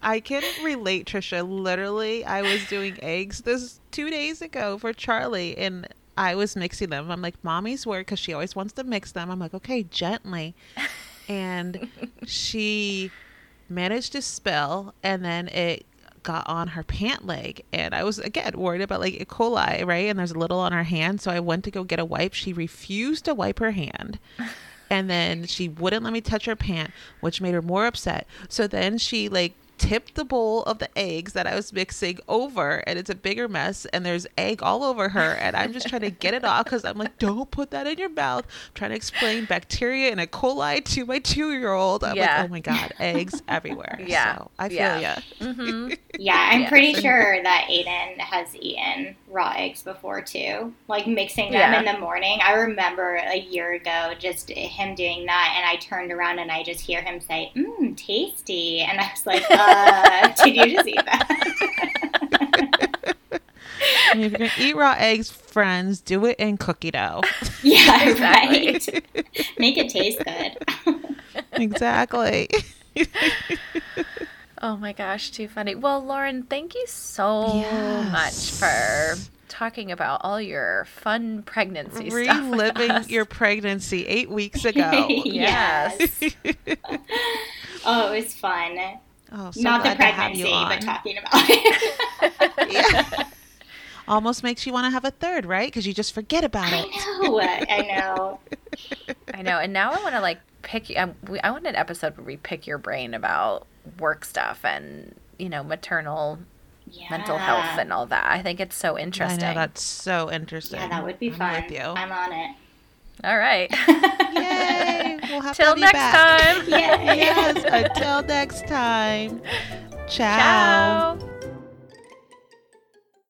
Speaker 1: I can relate, Trisha. Literally, I was doing eggs this two days ago for Charlie, and I was mixing them. I'm like, "Mommy's work," because she always wants to mix them. I'm like, "Okay, gently," and <laughs> she managed to spill, and then it got on her pant leg and i was again worried about like e. coli right and there's a little on her hand so i went to go get a wipe. She refused to wipe her hand <laughs> and then she wouldn't let me touch her pant which made her more upset. So then she like tipped the bowl of the eggs that i was mixing over and it's a bigger mess and there's egg all over her and i'm just trying to get it off because i'm like don't put that in your mouth I'm trying to explain bacteria and e coli to my two-year-old i'm
Speaker 2: Yeah.
Speaker 1: like oh my god eggs everywhere <laughs>
Speaker 2: Yeah.
Speaker 1: so i feel
Speaker 2: Yeah.
Speaker 1: ya
Speaker 2: hmm <laughs>
Speaker 3: Yeah, I'm
Speaker 2: Yes.
Speaker 3: pretty sure that Aiden has eaten raw eggs before too. Like mixing them
Speaker 2: Yeah.
Speaker 3: in the morning. I remember a year ago just him doing that, and I turned around and I just hear him say, "Mmm, tasty," and I was like, <laughs> "Uh, <laughs> did you just eat that?" <laughs>
Speaker 1: And if you're gonna eat raw eggs friends do it in cookie dough <laughs>
Speaker 3: yeah,
Speaker 2: Exactly.
Speaker 3: right. Make it taste good.
Speaker 1: exactly
Speaker 2: Oh my gosh, too funny. Well, Lauren, thank you so
Speaker 1: Yes.
Speaker 2: much for talking about all your fun pregnancy stuff.
Speaker 1: reliving your pregnancy eight weeks ago
Speaker 2: Yes.
Speaker 3: oh, it was fun.
Speaker 1: Oh, so
Speaker 3: Not the
Speaker 1: glad have you
Speaker 3: pregnancy, but talking about it. <laughs>
Speaker 1: yeah. <laughs> Almost makes you want to have a third, right? Because you just forget about it.
Speaker 3: I
Speaker 1: it.
Speaker 3: know. I know. <laughs>
Speaker 2: I know. And now I want to like pick you. Um, I, we- I want an episode where we pick your brain about work stuff and, you know, maternal
Speaker 3: Yeah.
Speaker 2: mental health and all that. I think it's so interesting.
Speaker 1: I know that's so interesting.
Speaker 3: Yeah, that would be
Speaker 1: I'm
Speaker 3: fun.
Speaker 1: with you.
Speaker 3: I'm on it.
Speaker 2: All right. <laughs>
Speaker 1: Yay! We'll have
Speaker 2: Till next
Speaker 1: back.
Speaker 2: time.
Speaker 3: Yay.
Speaker 1: yes. Until next time. Ciao.
Speaker 2: Ciao.